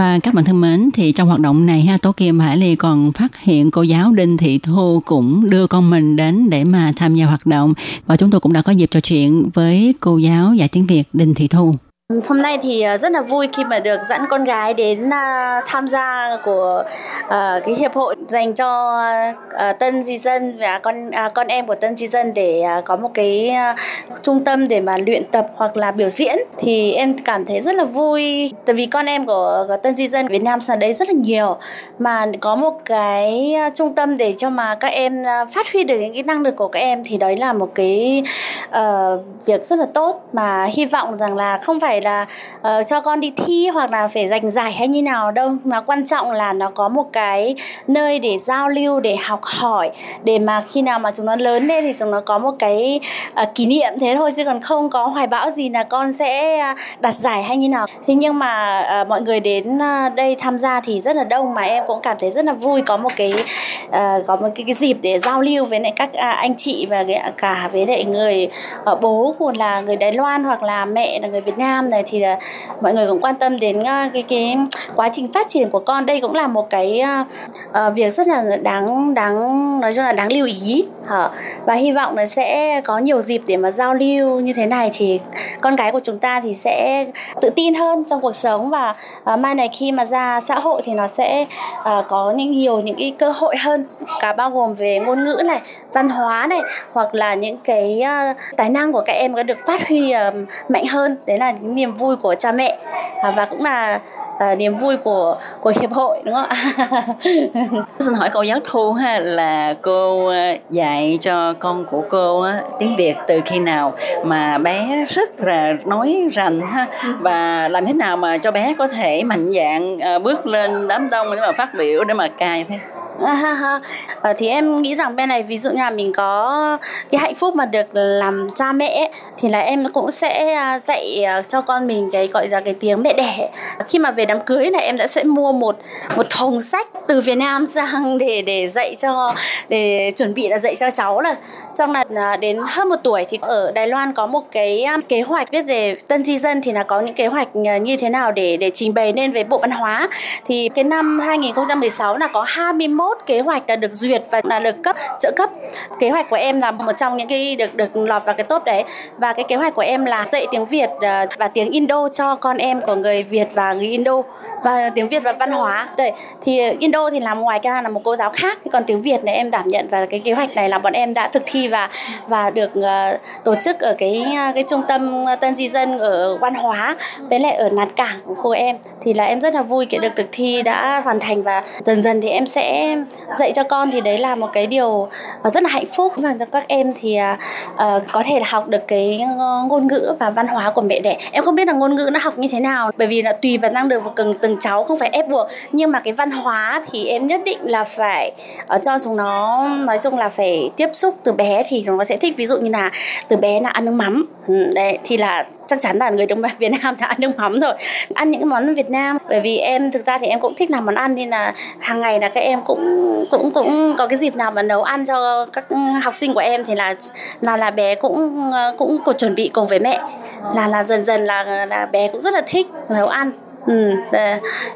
Và các bạn thân mến, thì trong hoạt động này ha, Tố Kim Hải Ly còn phát hiện cô giáo Đinh Thị Thu cũng đưa con mình đến để mà tham gia hoạt động. Và chúng tôi cũng đã có dịp trò chuyện với cô giáo dạy tiếng Việt Đinh Thị Thu.
Hôm nay thì ờ, rất là vui khi mà được dẫn con gái đến ờ, tham gia của ờ, cái hiệp hội dành cho tân di dân và con à, con em của tân di dân để à, có một cái trung tâm để mà luyện tập hoặc là biểu diễn. Thì em cảm thấy rất là vui tại vì con em của, của tân di dân Việt Nam sang đấy rất là nhiều mà có một cái trung tâm để cho mà các em phát huy được những cái năng lực của các em thì đấy là một cái uh, việc rất là tốt. Mà hy vọng rằng là không phải là uh, cho con đi thi hoặc là phải giành giải hay như nào đâu. Mà quan trọng là nó có một cái nơi để giao lưu để học hỏi để mà khi nào mà chúng nó lớn lên thì chúng nó có một cái uh, kỷ niệm thế thôi. Chứ còn không có hoài bão gì là con sẽ uh, đạt giải hay như nào. Thế nhưng mà uh, mọi người đến uh, đây tham gia thì rất là đông mà em cũng cảm thấy rất là vui. Có một cái uh, có một cái, cái dịp để giao lưu với lại các uh, anh chị và cái, cả với lại người uh, bố của là người Đài Loan hoặc là mẹ là người Việt Nam này thì là mọi người cũng quan tâm đến à, cái cái quá trình phát triển của con đây cũng là một cái uh, việc rất là đáng đáng nói chung là đáng lưu ý Hả? và hy vọng là sẽ có nhiều dịp để mà giao lưu như thế này thì con gái của chúng ta thì sẽ tự tin hơn trong cuộc sống và uh, mai này khi mà ra xã hội thì nó sẽ uh, có những nhiều những cái cơ hội hơn cả bao gồm về ngôn ngữ này văn hóa này hoặc là những cái uh, tài năng của các em có được phát huy uh, mạnh hơn đấy là những niềm vui của cha mẹ à, và cũng là à, niềm vui của của hiệp hội đúng không ạ
Xin hỏi cô giáo Thu ha là cô à, dạy cho con của cô á, tiếng Việt từ khi nào mà bé rất là nói rành ha và làm thế nào mà cho bé có thể mạnh dạn à, bước lên đám đông để mà phát biểu để mà cài thế?
À, thì em nghĩ rằng bên này ví dụ như là mình có cái hạnh phúc mà được làm cha mẹ ấy, thì là em cũng sẽ à, dạy à, cho con mình cái gọi là cái tiếng mẹ đẻ. Khi mà về đám cưới này em đã sẽ mua một một thùng sách từ Việt Nam sang để để dạy cho để chuẩn bị là dạy cho cháu là xong là à, đến hơn một tuổi thì ở Đài Loan có một cái kế hoạch viết về tân di dân thì là có những kế hoạch như thế nào để để trình bày lên về bộ văn hóa. Thì cái năm 2016 là có 21 kế hoạch đã được duyệt và là được cấp, trợ cấp. Kế hoạch của em là một trong những cái được được lọt vào cái top đấy. Và cái kế hoạch của em là dạy tiếng Việt à, và tiếng Indo cho con em của người Việt và người Indo. Và tiếng Việt và văn hóa. Đấy, thì Indo thì làm ngoài ra là một cô giáo khác. Còn tiếng Việt này em đảm nhận và cái kế hoạch này là bọn em đã thực thi và và được à, tổ chức ở cái à, cái trung tâm tân di dân ở văn hóa, với lại ở nạt cảng của khu em. Thì là em rất là vui khi được thực thi đã hoàn thành và dần dần thì em sẽ dạy cho con thì đấy là một cái điều ờ, rất là hạnh phúc. Và cho các em thì uh, có thể là học được cái ờ, ngôn ngữ và văn hóa của mẹ đẻ. Em không biết là ngôn ngữ nó học như thế nào bởi vì là tùy vào năng lực của từng từng cháu không phải ép buộc. Nhưng mà cái văn hóa thì em nhất định là phải uh, cho chúng nó nói chung là phải tiếp xúc từ bé thì chúng nó sẽ thích. Ví dụ như là từ bé là ăn nước mắm. Ừ, đấy thì là chắc chắn là người đồng bào Việt Nam đã ăn nước mắm rồi. Ăn những món Việt Nam, bởi vì em, thực ra thì em cũng thích làm món ăn nên là hàng ngày là các em cũng cũng cũng có cái dịp nào mà nấu ăn cho các học sinh của em thì là là là bé cũng cũng có chuẩn bị cùng với mẹ. Là là dần dần là là bé cũng rất là thích nấu ăn. Ừ,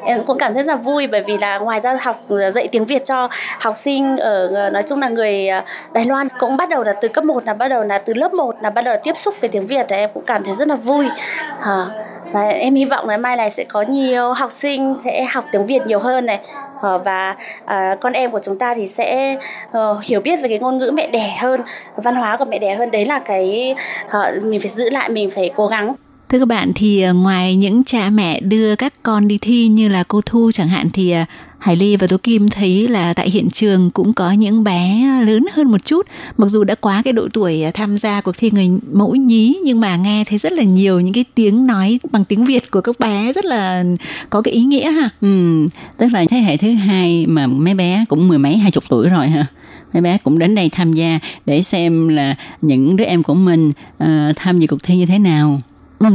em cũng cảm thấy rất là vui bởi vì là ngoài ra học ờ, dạy tiếng Việt cho học sinh ở ờ, nói chung là người ờ, Đài Loan cũng bắt đầu là từ cấp 1 là bắt đầu là từ lớp 1 là bắt đầu tiếp xúc với tiếng Việt thì em cũng cảm thấy rất là vui. À, và em hy vọng là mai này sẽ có nhiều học sinh sẽ học tiếng Việt nhiều hơn này. Và à, con em của chúng ta thì sẽ uh, hiểu biết về cái ngôn ngữ mẹ đẻ hơn văn hóa của mẹ đẻ hơn. Đấy là cái uh, mình phải giữ lại mình phải cố gắng.
Thưa các bạn thì ờ, ngoài những cha mẹ đưa các con đi thi như là cô Thu chẳng hạn thì ờ, Hải Ly và Tố Kim thấy là tại hiện trường cũng có những bé lớn hơn một chút. Mặc dù đã quá cái độ tuổi ờ, tham gia cuộc thi người mẫu nhí nhưng mà nghe thấy rất là nhiều những cái tiếng nói bằng tiếng Việt của các bé rất là có cái ý nghĩa ha.
Ừ, tức là thế hệ thứ hai mà mấy bé cũng mười mấy hai chục tuổi rồi ha. Mấy bé cũng đến đây tham gia để xem là những đứa em của mình uh, tham dự cuộc thi như thế nào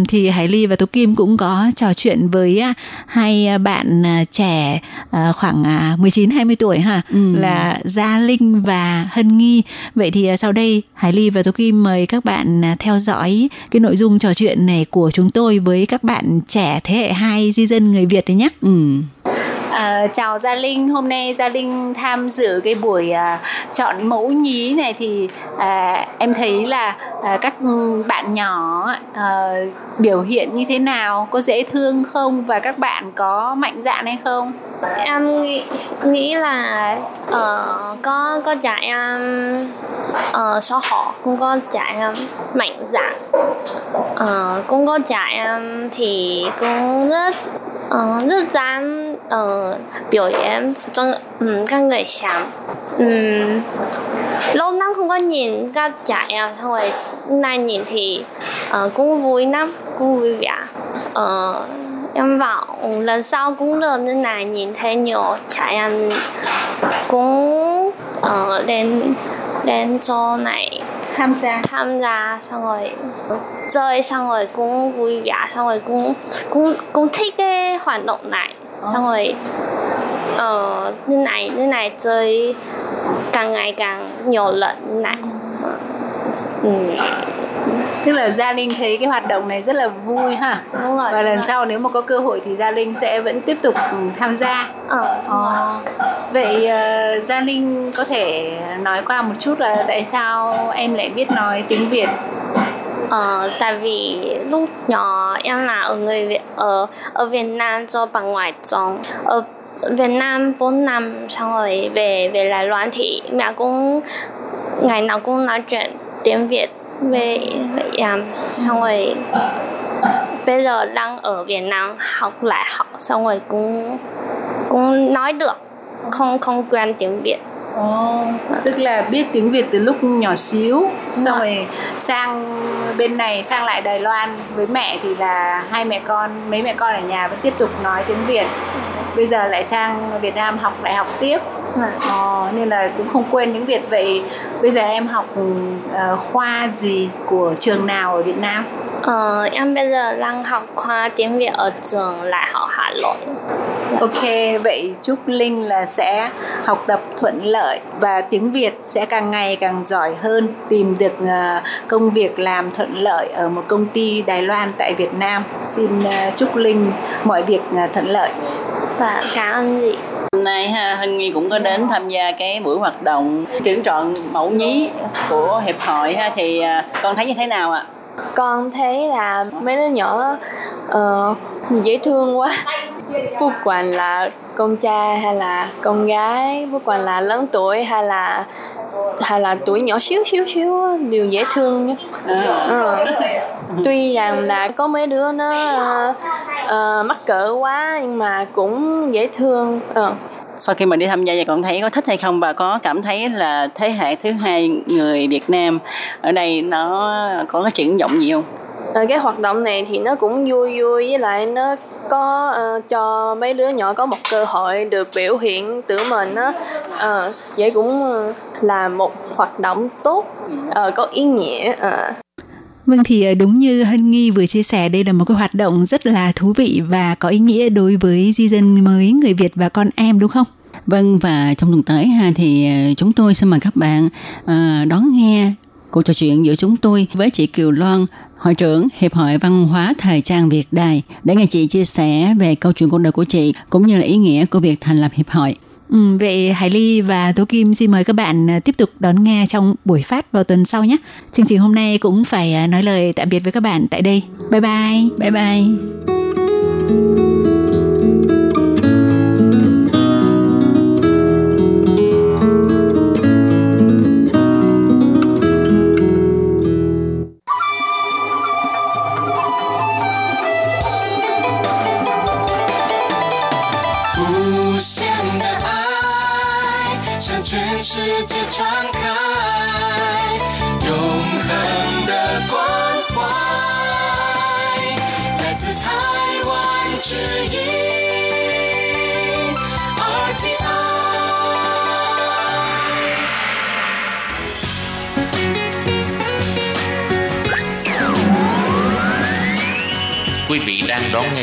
thì Hải Ly và Tố Kim cũng có trò chuyện với à, hai à, bạn à, trẻ khoảng à, 19-20 tuổi ha
Ừ.
là Gia Linh và Hân Nghi. Vậy thì sau đây Hải Ly và Tố Kim mời các bạn theo dõi cái nội dung trò chuyện này của chúng tôi với các bạn trẻ thế hệ 2 di dân người Việt đấy nhé.
Ừ.
À, chào Gia Linh, hôm nay Gia Linh tham dự cái buổi à, chọn mẫu nhí này thì à, em thấy là à, các bạn nhỏ à, biểu hiện như thế nào, có dễ thương không? Và các bạn có mạnh dạn hay không?
em nghĩ, nghĩ là uh, có có dạy um, uh, số họ cũng có dạy um, mạnh dạn. Uh, cũng có dạy um, thì cũng rất ờ, rất dám ờ, biểu diễn trong um, ừ, các người xem. Um, lâu năm không có nhìn các dạy à, xong rồi nay nhìn thì ờ, cũng vui lắm cũng vui vẻ. Ờ, em vọng lần sau cũng được như này nhìn thấy nhiều trẻ em cũng ờ, lên lên chỗ này
tham gia?
Tham gia xong rồi chơi xong rồi cũng vui vẻ xong rồi cũng cũng cũng thích cái hoạt động này. Xong rồi ờ, như này như này chơi càng ngày càng nhiều lần như này. Ừ.
Tức là Gia Linh thấy cái hoạt động này rất là vui ha.
Đúng rồi,
Và lần
rồi.
sau nếu mà có cơ hội thì Gia Linh sẽ vẫn tiếp tục tham gia.
Ờ.
Ờ. Vậy ờ, Gia Linh có thể nói qua một chút là tại sao em lại biết nói tiếng Việt?
Ờ, tại vì lúc nhỏ em là ở người Việt ở ở Việt Nam cho bằng ngoại trong ở Việt Nam 4 năm xong rồi về về Đài Loan thì mẹ cũng ngày nào cũng nói chuyện tiếng Việt với với em xong rồi bây giờ đang ở Việt Nam học lại học xong rồi cũng cũng nói được không không quen tiếng Việt.
Ồ, tức là biết tiếng Việt từ lúc nhỏ xíu xong rồi sang bên này sang lại Đài Loan với mẹ thì là hai mẹ con mấy mẹ con ở nhà vẫn tiếp tục nói tiếng Việt bây giờ lại sang Việt Nam học đại học tiếp. Ờ, nên là cũng không quên tiếng Việt vậy bây giờ em học ờ, khoa gì của trường nào ở Việt Nam?
Ờ, em bây giờ đang học khoa tiếng Việt ở trường Đại học Hà Nội.
Ok, vậy chúc Linh là sẽ học tập thuận lợi và tiếng Việt sẽ càng ngày càng giỏi hơn, tìm được ờ, công việc làm thuận lợi ở một công ty Đài Loan tại Việt Nam. Xin ờ, chúc Linh mọi việc thuận lợi.
Và cảm ơn chị.
Hôm nay ha, Hân Nghi cũng có đến tham gia cái buổi hoạt động tuyển chọn mẫu nhí của hiệp hội ha thì à, con thấy như thế nào ạ?
con thấy là mấy đứa nhỏ ờ, dễ thương quá bất quản là con trai hay là con gái bất quản là lớn tuổi hay là hay là tuổi nhỏ xíu xíu xíu đều dễ thương nhá. Ờ. tuy rằng là có mấy đứa nó ờ, ờ, mắc cỡ quá nhưng mà cũng dễ thương ờ.
Sau khi mà đi tham gia thì con thấy có thích hay không và có cảm thấy là thế hệ thứ hai người Việt Nam ở đây nó có cái triển vọng gì không?
Ờ, cái hoạt động này thì nó cũng vui vui với lại nó có ờ, cho mấy đứa nhỏ có một cơ hội được biểu hiện tự mình á Ờ, vậy cũng là một hoạt động tốt ờ, có ý nghĩa ờ.
Vâng thì đúng như Hân Nghi vừa chia sẻ đây là một cái hoạt động rất là thú vị và có ý nghĩa đối với di dân mới người Việt và con em đúng không?
Vâng và trong tuần tới ha thì chúng tôi xin mời các bạn đón nghe cuộc trò chuyện giữa chúng tôi với chị Kiều Loan, hội trưởng Hiệp hội Văn hóa Thời trang Việt Đài để nghe chị chia sẻ về câu chuyện cuộc đời của chị cũng như là ý nghĩa của việc thành lập hiệp hội.
Ừ, vậy Hải Ly và Tố Kim xin mời các bạn à, tiếp tục đón nghe trong buổi phát vào tuần sau nhé. Chương trình hôm nay cũng phải à, nói lời tạm biệt với các bạn tại đây. Bye bye.
Bye bye.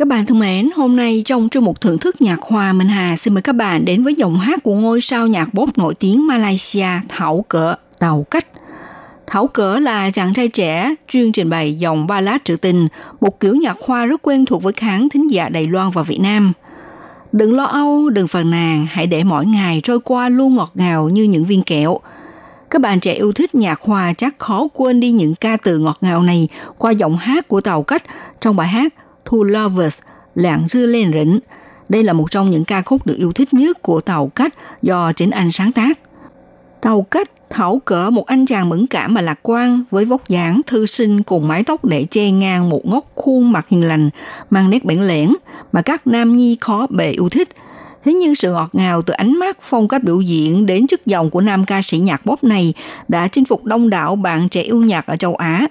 Các bạn thân mến, hôm nay trong chương mục thưởng thức nhạc hoa Minh Hà xin mời các bạn đến với giọng hát của ngôi sao nhạc pop nổi tiếng Malaysia Thảo Cỡ Tàu Cách. Thảo Cỡ là chàng trai trẻ chuyên trình bày dòng ballad trữ tình, một kiểu nhạc hoa rất quen thuộc với khán thính giả Đài Loan và Việt Nam. Đừng lo âu, đừng phàn nàn, hãy để mỗi ngày trôi qua luôn ngọt ngào như những viên kẹo. Các bạn trẻ yêu thích nhạc hoa chắc khó quên đi những ca từ ngọt ngào này qua giọng hát của Tàu Cách trong bài hát Two Lovers, Lạng Dư Lên Rỉnh. Đây là một trong những ca khúc được yêu thích nhất của Tàu Cách do chính anh sáng tác. Tàu Cách thảo cỡ một anh chàng mẫn cảm mà lạc quan với vóc dáng thư sinh cùng mái tóc để che ngang một ngóc khuôn mặt hiền lành mang nét bản lẻn mà các nam nhi khó bề yêu thích. Thế nhưng sự ngọt ngào từ ánh mắt phong cách biểu diễn đến chất giọng của nam ca sĩ nhạc pop này đã chinh phục đông đảo bạn trẻ yêu nhạc ở châu Á.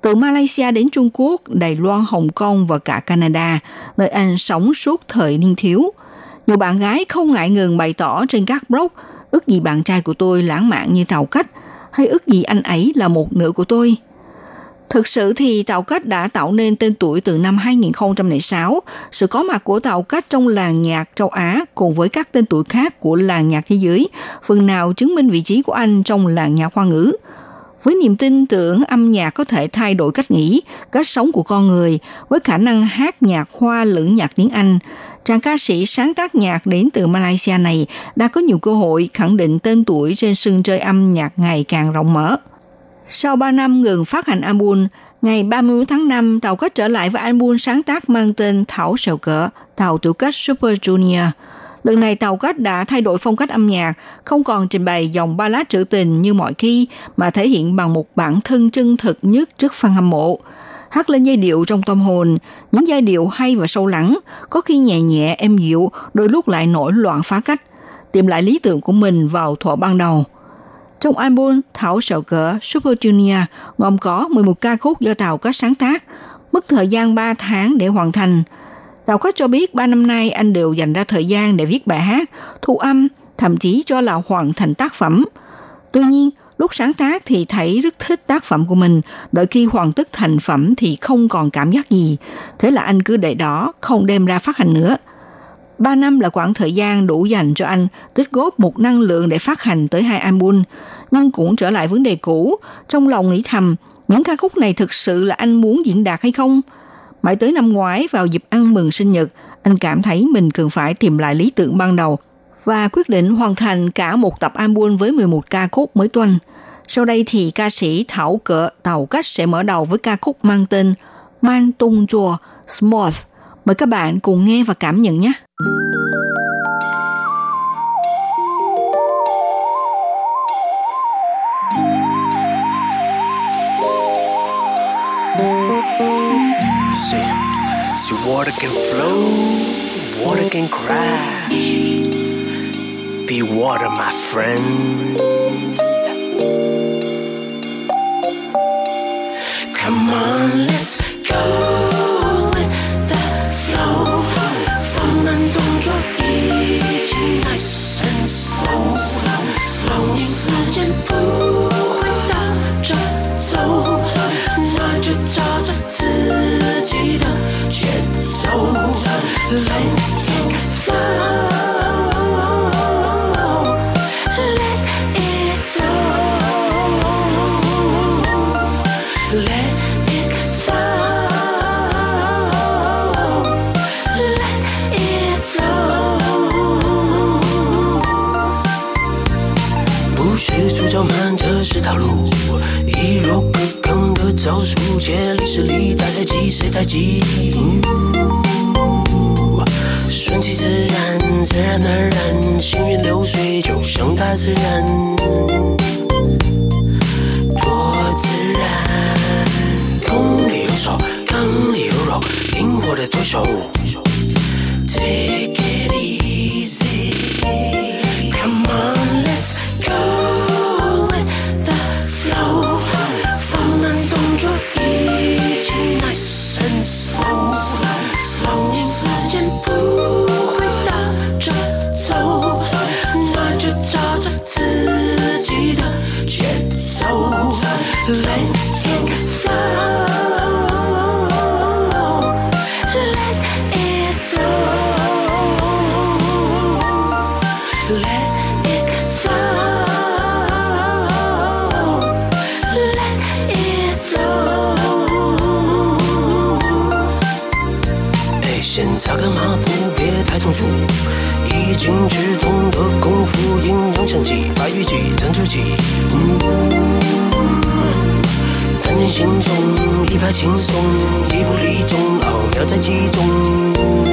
Từ Malaysia đến Trung Quốc, Đài Loan, Hồng Kông và cả Canada, nơi anh sống suốt thời niên thiếu. Nhiều bạn gái không ngại ngừng bày tỏ trên các blog ước gì bạn trai của tôi lãng mạn như Tàu Cách, hay ước gì anh ấy là một nửa của tôi. Thực sự thì Tàu Cách đã tạo nên tên tuổi từ năm 2006. Sự có mặt của Tàu Cách trong làng nhạc châu Á cùng với các tên tuổi khác của làng nhạc thế giới, phần nào chứng minh vị trí của anh trong làng nhạc hoa ngữ. Với niềm tin tưởng âm nhạc có thể thay đổi cách nghĩ, cách sống của con người, với khả năng hát nhạc hoa lẫn nhạc tiếng Anh, chàng ca sĩ sáng tác nhạc đến từ Malaysia này đã có nhiều cơ hội khẳng định tên tuổi trên sân chơi âm nhạc ngày càng rộng mở. Sau 3 năm ngừng phát hành album, ngày 30 tháng 5, Tàu Cách trở lại với album sáng tác mang tên Thảo sầu Cỡ, Tàu Tiểu Cách Super Junior. Lần này Tàu Cách đã thay đổi phong cách âm nhạc, không còn trình bày dòng ballad trữ tình như mọi khi, mà thể hiện bằng một bản thân chân thực nhất trước fan hâm mộ hát lên giai điệu trong tâm hồn, những giai điệu hay và sâu lắng, có khi nhẹ nhẹ êm dịu, đôi lúc lại nổi loạn phá cách, tìm lại lý tưởng của mình vào thuở ban đầu. Trong album Thảo Sợ Cỡ Super Junior gồm có 11 ca khúc do Tàu Cách sáng tác, mất thời gian 3 tháng để hoàn thành. Tào có cho biết 3 năm nay anh đều dành ra thời gian để viết bài hát, thu âm, thậm chí cho là hoàn thành tác phẩm. Tuy nhiên, Lúc sáng tác thì thấy rất thích tác phẩm của mình, đợi khi hoàn tất thành phẩm thì không còn cảm giác gì. Thế là anh cứ để đó, không đem ra phát hành nữa. Ba năm là quãng thời gian đủ dành cho anh tích góp một năng lượng để phát hành tới hai album. Nhưng cũng trở lại vấn đề cũ, trong lòng nghĩ thầm, những ca khúc này thực sự là anh muốn diễn đạt hay không? Mãi tới năm ngoái vào dịp ăn mừng sinh nhật, anh cảm thấy mình cần phải tìm lại lý tưởng ban đầu và quyết định hoàn thành cả một tập album với 11 ca khúc mới tuần. Sau đây thì ca sĩ Thảo Cỡ Tàu Cách sẽ mở đầu với ca khúc mang tên Man Tung Chùa Smooth. Mời các bạn cùng nghe và cảm nhận nhé.
Water can flow, water can crash. Be water, my friend. Come on, let's go let it go let it go 不是出招满车是套路。一洛不刚的招数千里势太急谁太急顺其自然，自然而然，行云流水，就像大自然，多自然。空里有手，刚里有肉，灵活的对手。轻松一步一中奥妙在其中。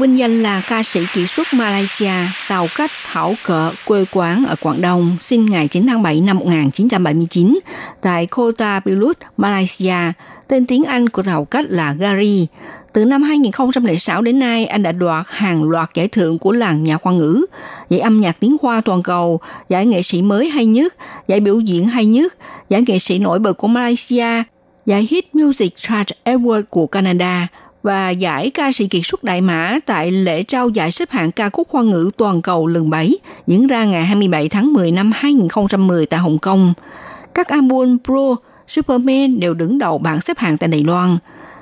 Vinh danh là ca sĩ kỹ xuất Malaysia, Tàu Cách Thảo Cỡ, quê quán ở Quảng Đông, sinh ngày 9 tháng 7 năm 1979 tại Kota Pilut, Malaysia. Tên tiếng Anh của Tàu Cách là Gary. Từ năm 2006 đến nay, anh đã đoạt hàng loạt giải thưởng của làng nhạc khoa ngữ, giải âm nhạc tiếng Hoa toàn cầu, giải nghệ sĩ mới hay nhất, giải biểu diễn hay nhất, giải nghệ sĩ nổi bật của Malaysia, giải Hit Music Chart Award của Canada và giải ca sĩ kiệt xuất Đại Mã tại lễ trao giải xếp hạng ca khúc hoa ngữ toàn cầu lần 7 diễn ra ngày 27 tháng 10 năm 2010 tại Hồng Kông. Các album Pro, Superman đều đứng đầu bảng xếp hạng tại Đài Loan.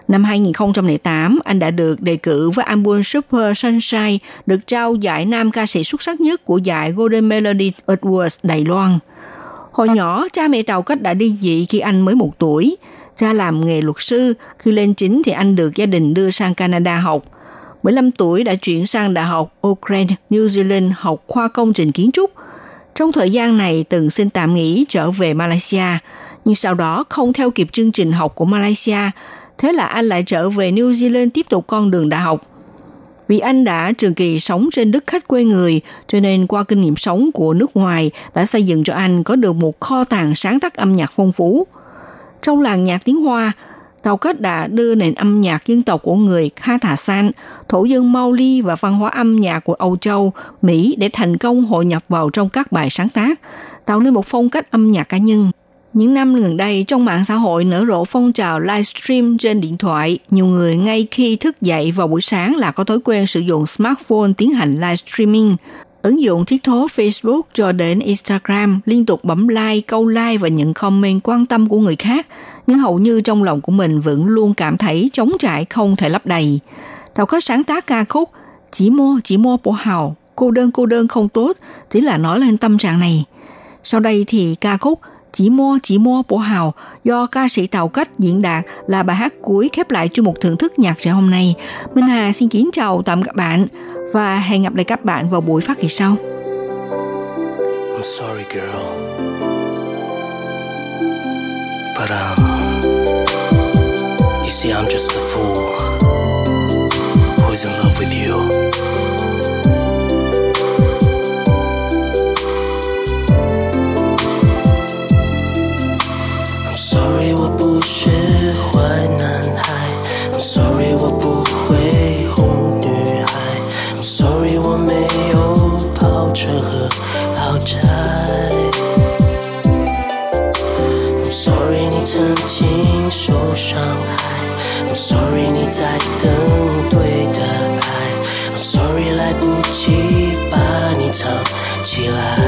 Năm 2008, anh đã được đề cử với album Super Sunshine được trao giải nam ca sĩ xuất sắc nhất của giải Golden Melody Awards Đài Loan. Hồi nhỏ, cha mẹ Tàu Cách đã đi dị khi anh mới một tuổi. Cha làm nghề luật sư, khi lên chính thì anh được gia đình đưa sang Canada học. 15 tuổi đã chuyển sang Đại học Auckland, New Zealand học khoa công trình kiến trúc. Trong thời gian này từng xin tạm nghỉ trở về Malaysia, nhưng sau đó không theo kịp chương trình học của Malaysia. Thế là anh lại trở về New Zealand tiếp tục con đường đại học. Vì anh đã trường kỳ sống trên đất khách quê người, cho nên qua kinh nghiệm sống của nước ngoài đã xây dựng cho anh có được một kho tàng sáng tác âm nhạc phong phú. Trong làng nhạc tiếng Hoa, Tàu kết đã đưa nền âm nhạc dân tộc của người Kha Thà San, thổ dân Maoli và văn hóa âm nhạc của Âu Châu, Mỹ để thành công hội nhập vào trong các bài sáng tác, tạo nên một phong cách âm nhạc cá nhân. Những năm gần đây, trong mạng xã hội nở rộ phong trào livestream trên điện thoại. Nhiều người ngay khi thức dậy vào buổi sáng là có thói quen sử dụng smartphone tiến hành livestreaming. Ứng dụng thiết thố Facebook cho đến Instagram liên tục bấm like, câu like và những comment quan tâm của người khác. Nhưng hầu như trong lòng của mình vẫn luôn cảm thấy trống trải không thể lấp đầy. Tao có sáng tác ca khúc Chỉ mua, chỉ mua bộ hào, cô đơn cô đơn không tốt, chỉ là nói lên tâm trạng này. Sau đây thì ca khúc chỉ mua chỉ mua bộ hào do ca sĩ Tàu Cách diễn đạt là bài hát cuối khép lại chuyên mục thưởng thức nhạc trẻ hôm nay. Minh Hà xin kính chào tạm các bạn và hẹn gặp lại các bạn vào buổi phát kỳ sau.
I'm sorry, girl. But, um, you see, I'm just a fool who's in love with you. 坏男孩。I'm sorry，我不会哄女孩。I'm sorry，我没有跑车和豪宅。I'm sorry，你曾经受伤害。I'm sorry，你在等对的爱。I'm sorry，来不及把你藏起来。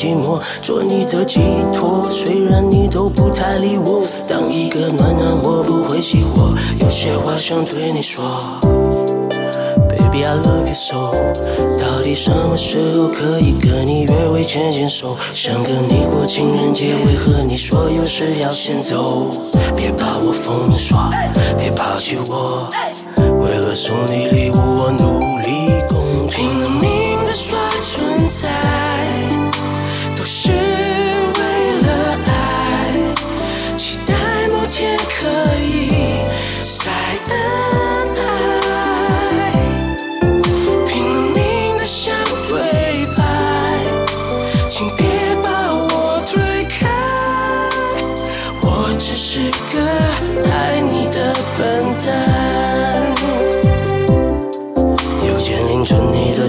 寂寞，做你的寄托。虽然你都不太理我，当一个暖男我不会熄火。有些话想对你说，Baby I love you so。到底什么时候可以跟你约会牵牵手？想跟你过情人节，为何你说有事要先走？别把我封锁，别抛弃我。为了送你礼物，我努力工作，拼了命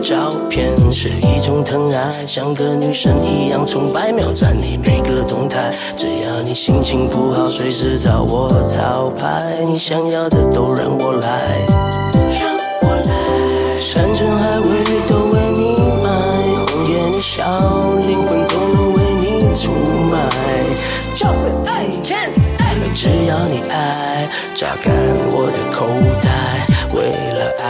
照片是一种疼爱，像个女神一样崇拜，秒赞你每个动态。只要你心情不好，随时找我讨拍，你想要的都让我来，让我来。山珍海味都为你买，红颜笑，灵魂都能为你出卖。交个爱看只要你爱，榨干我的口袋，为了爱，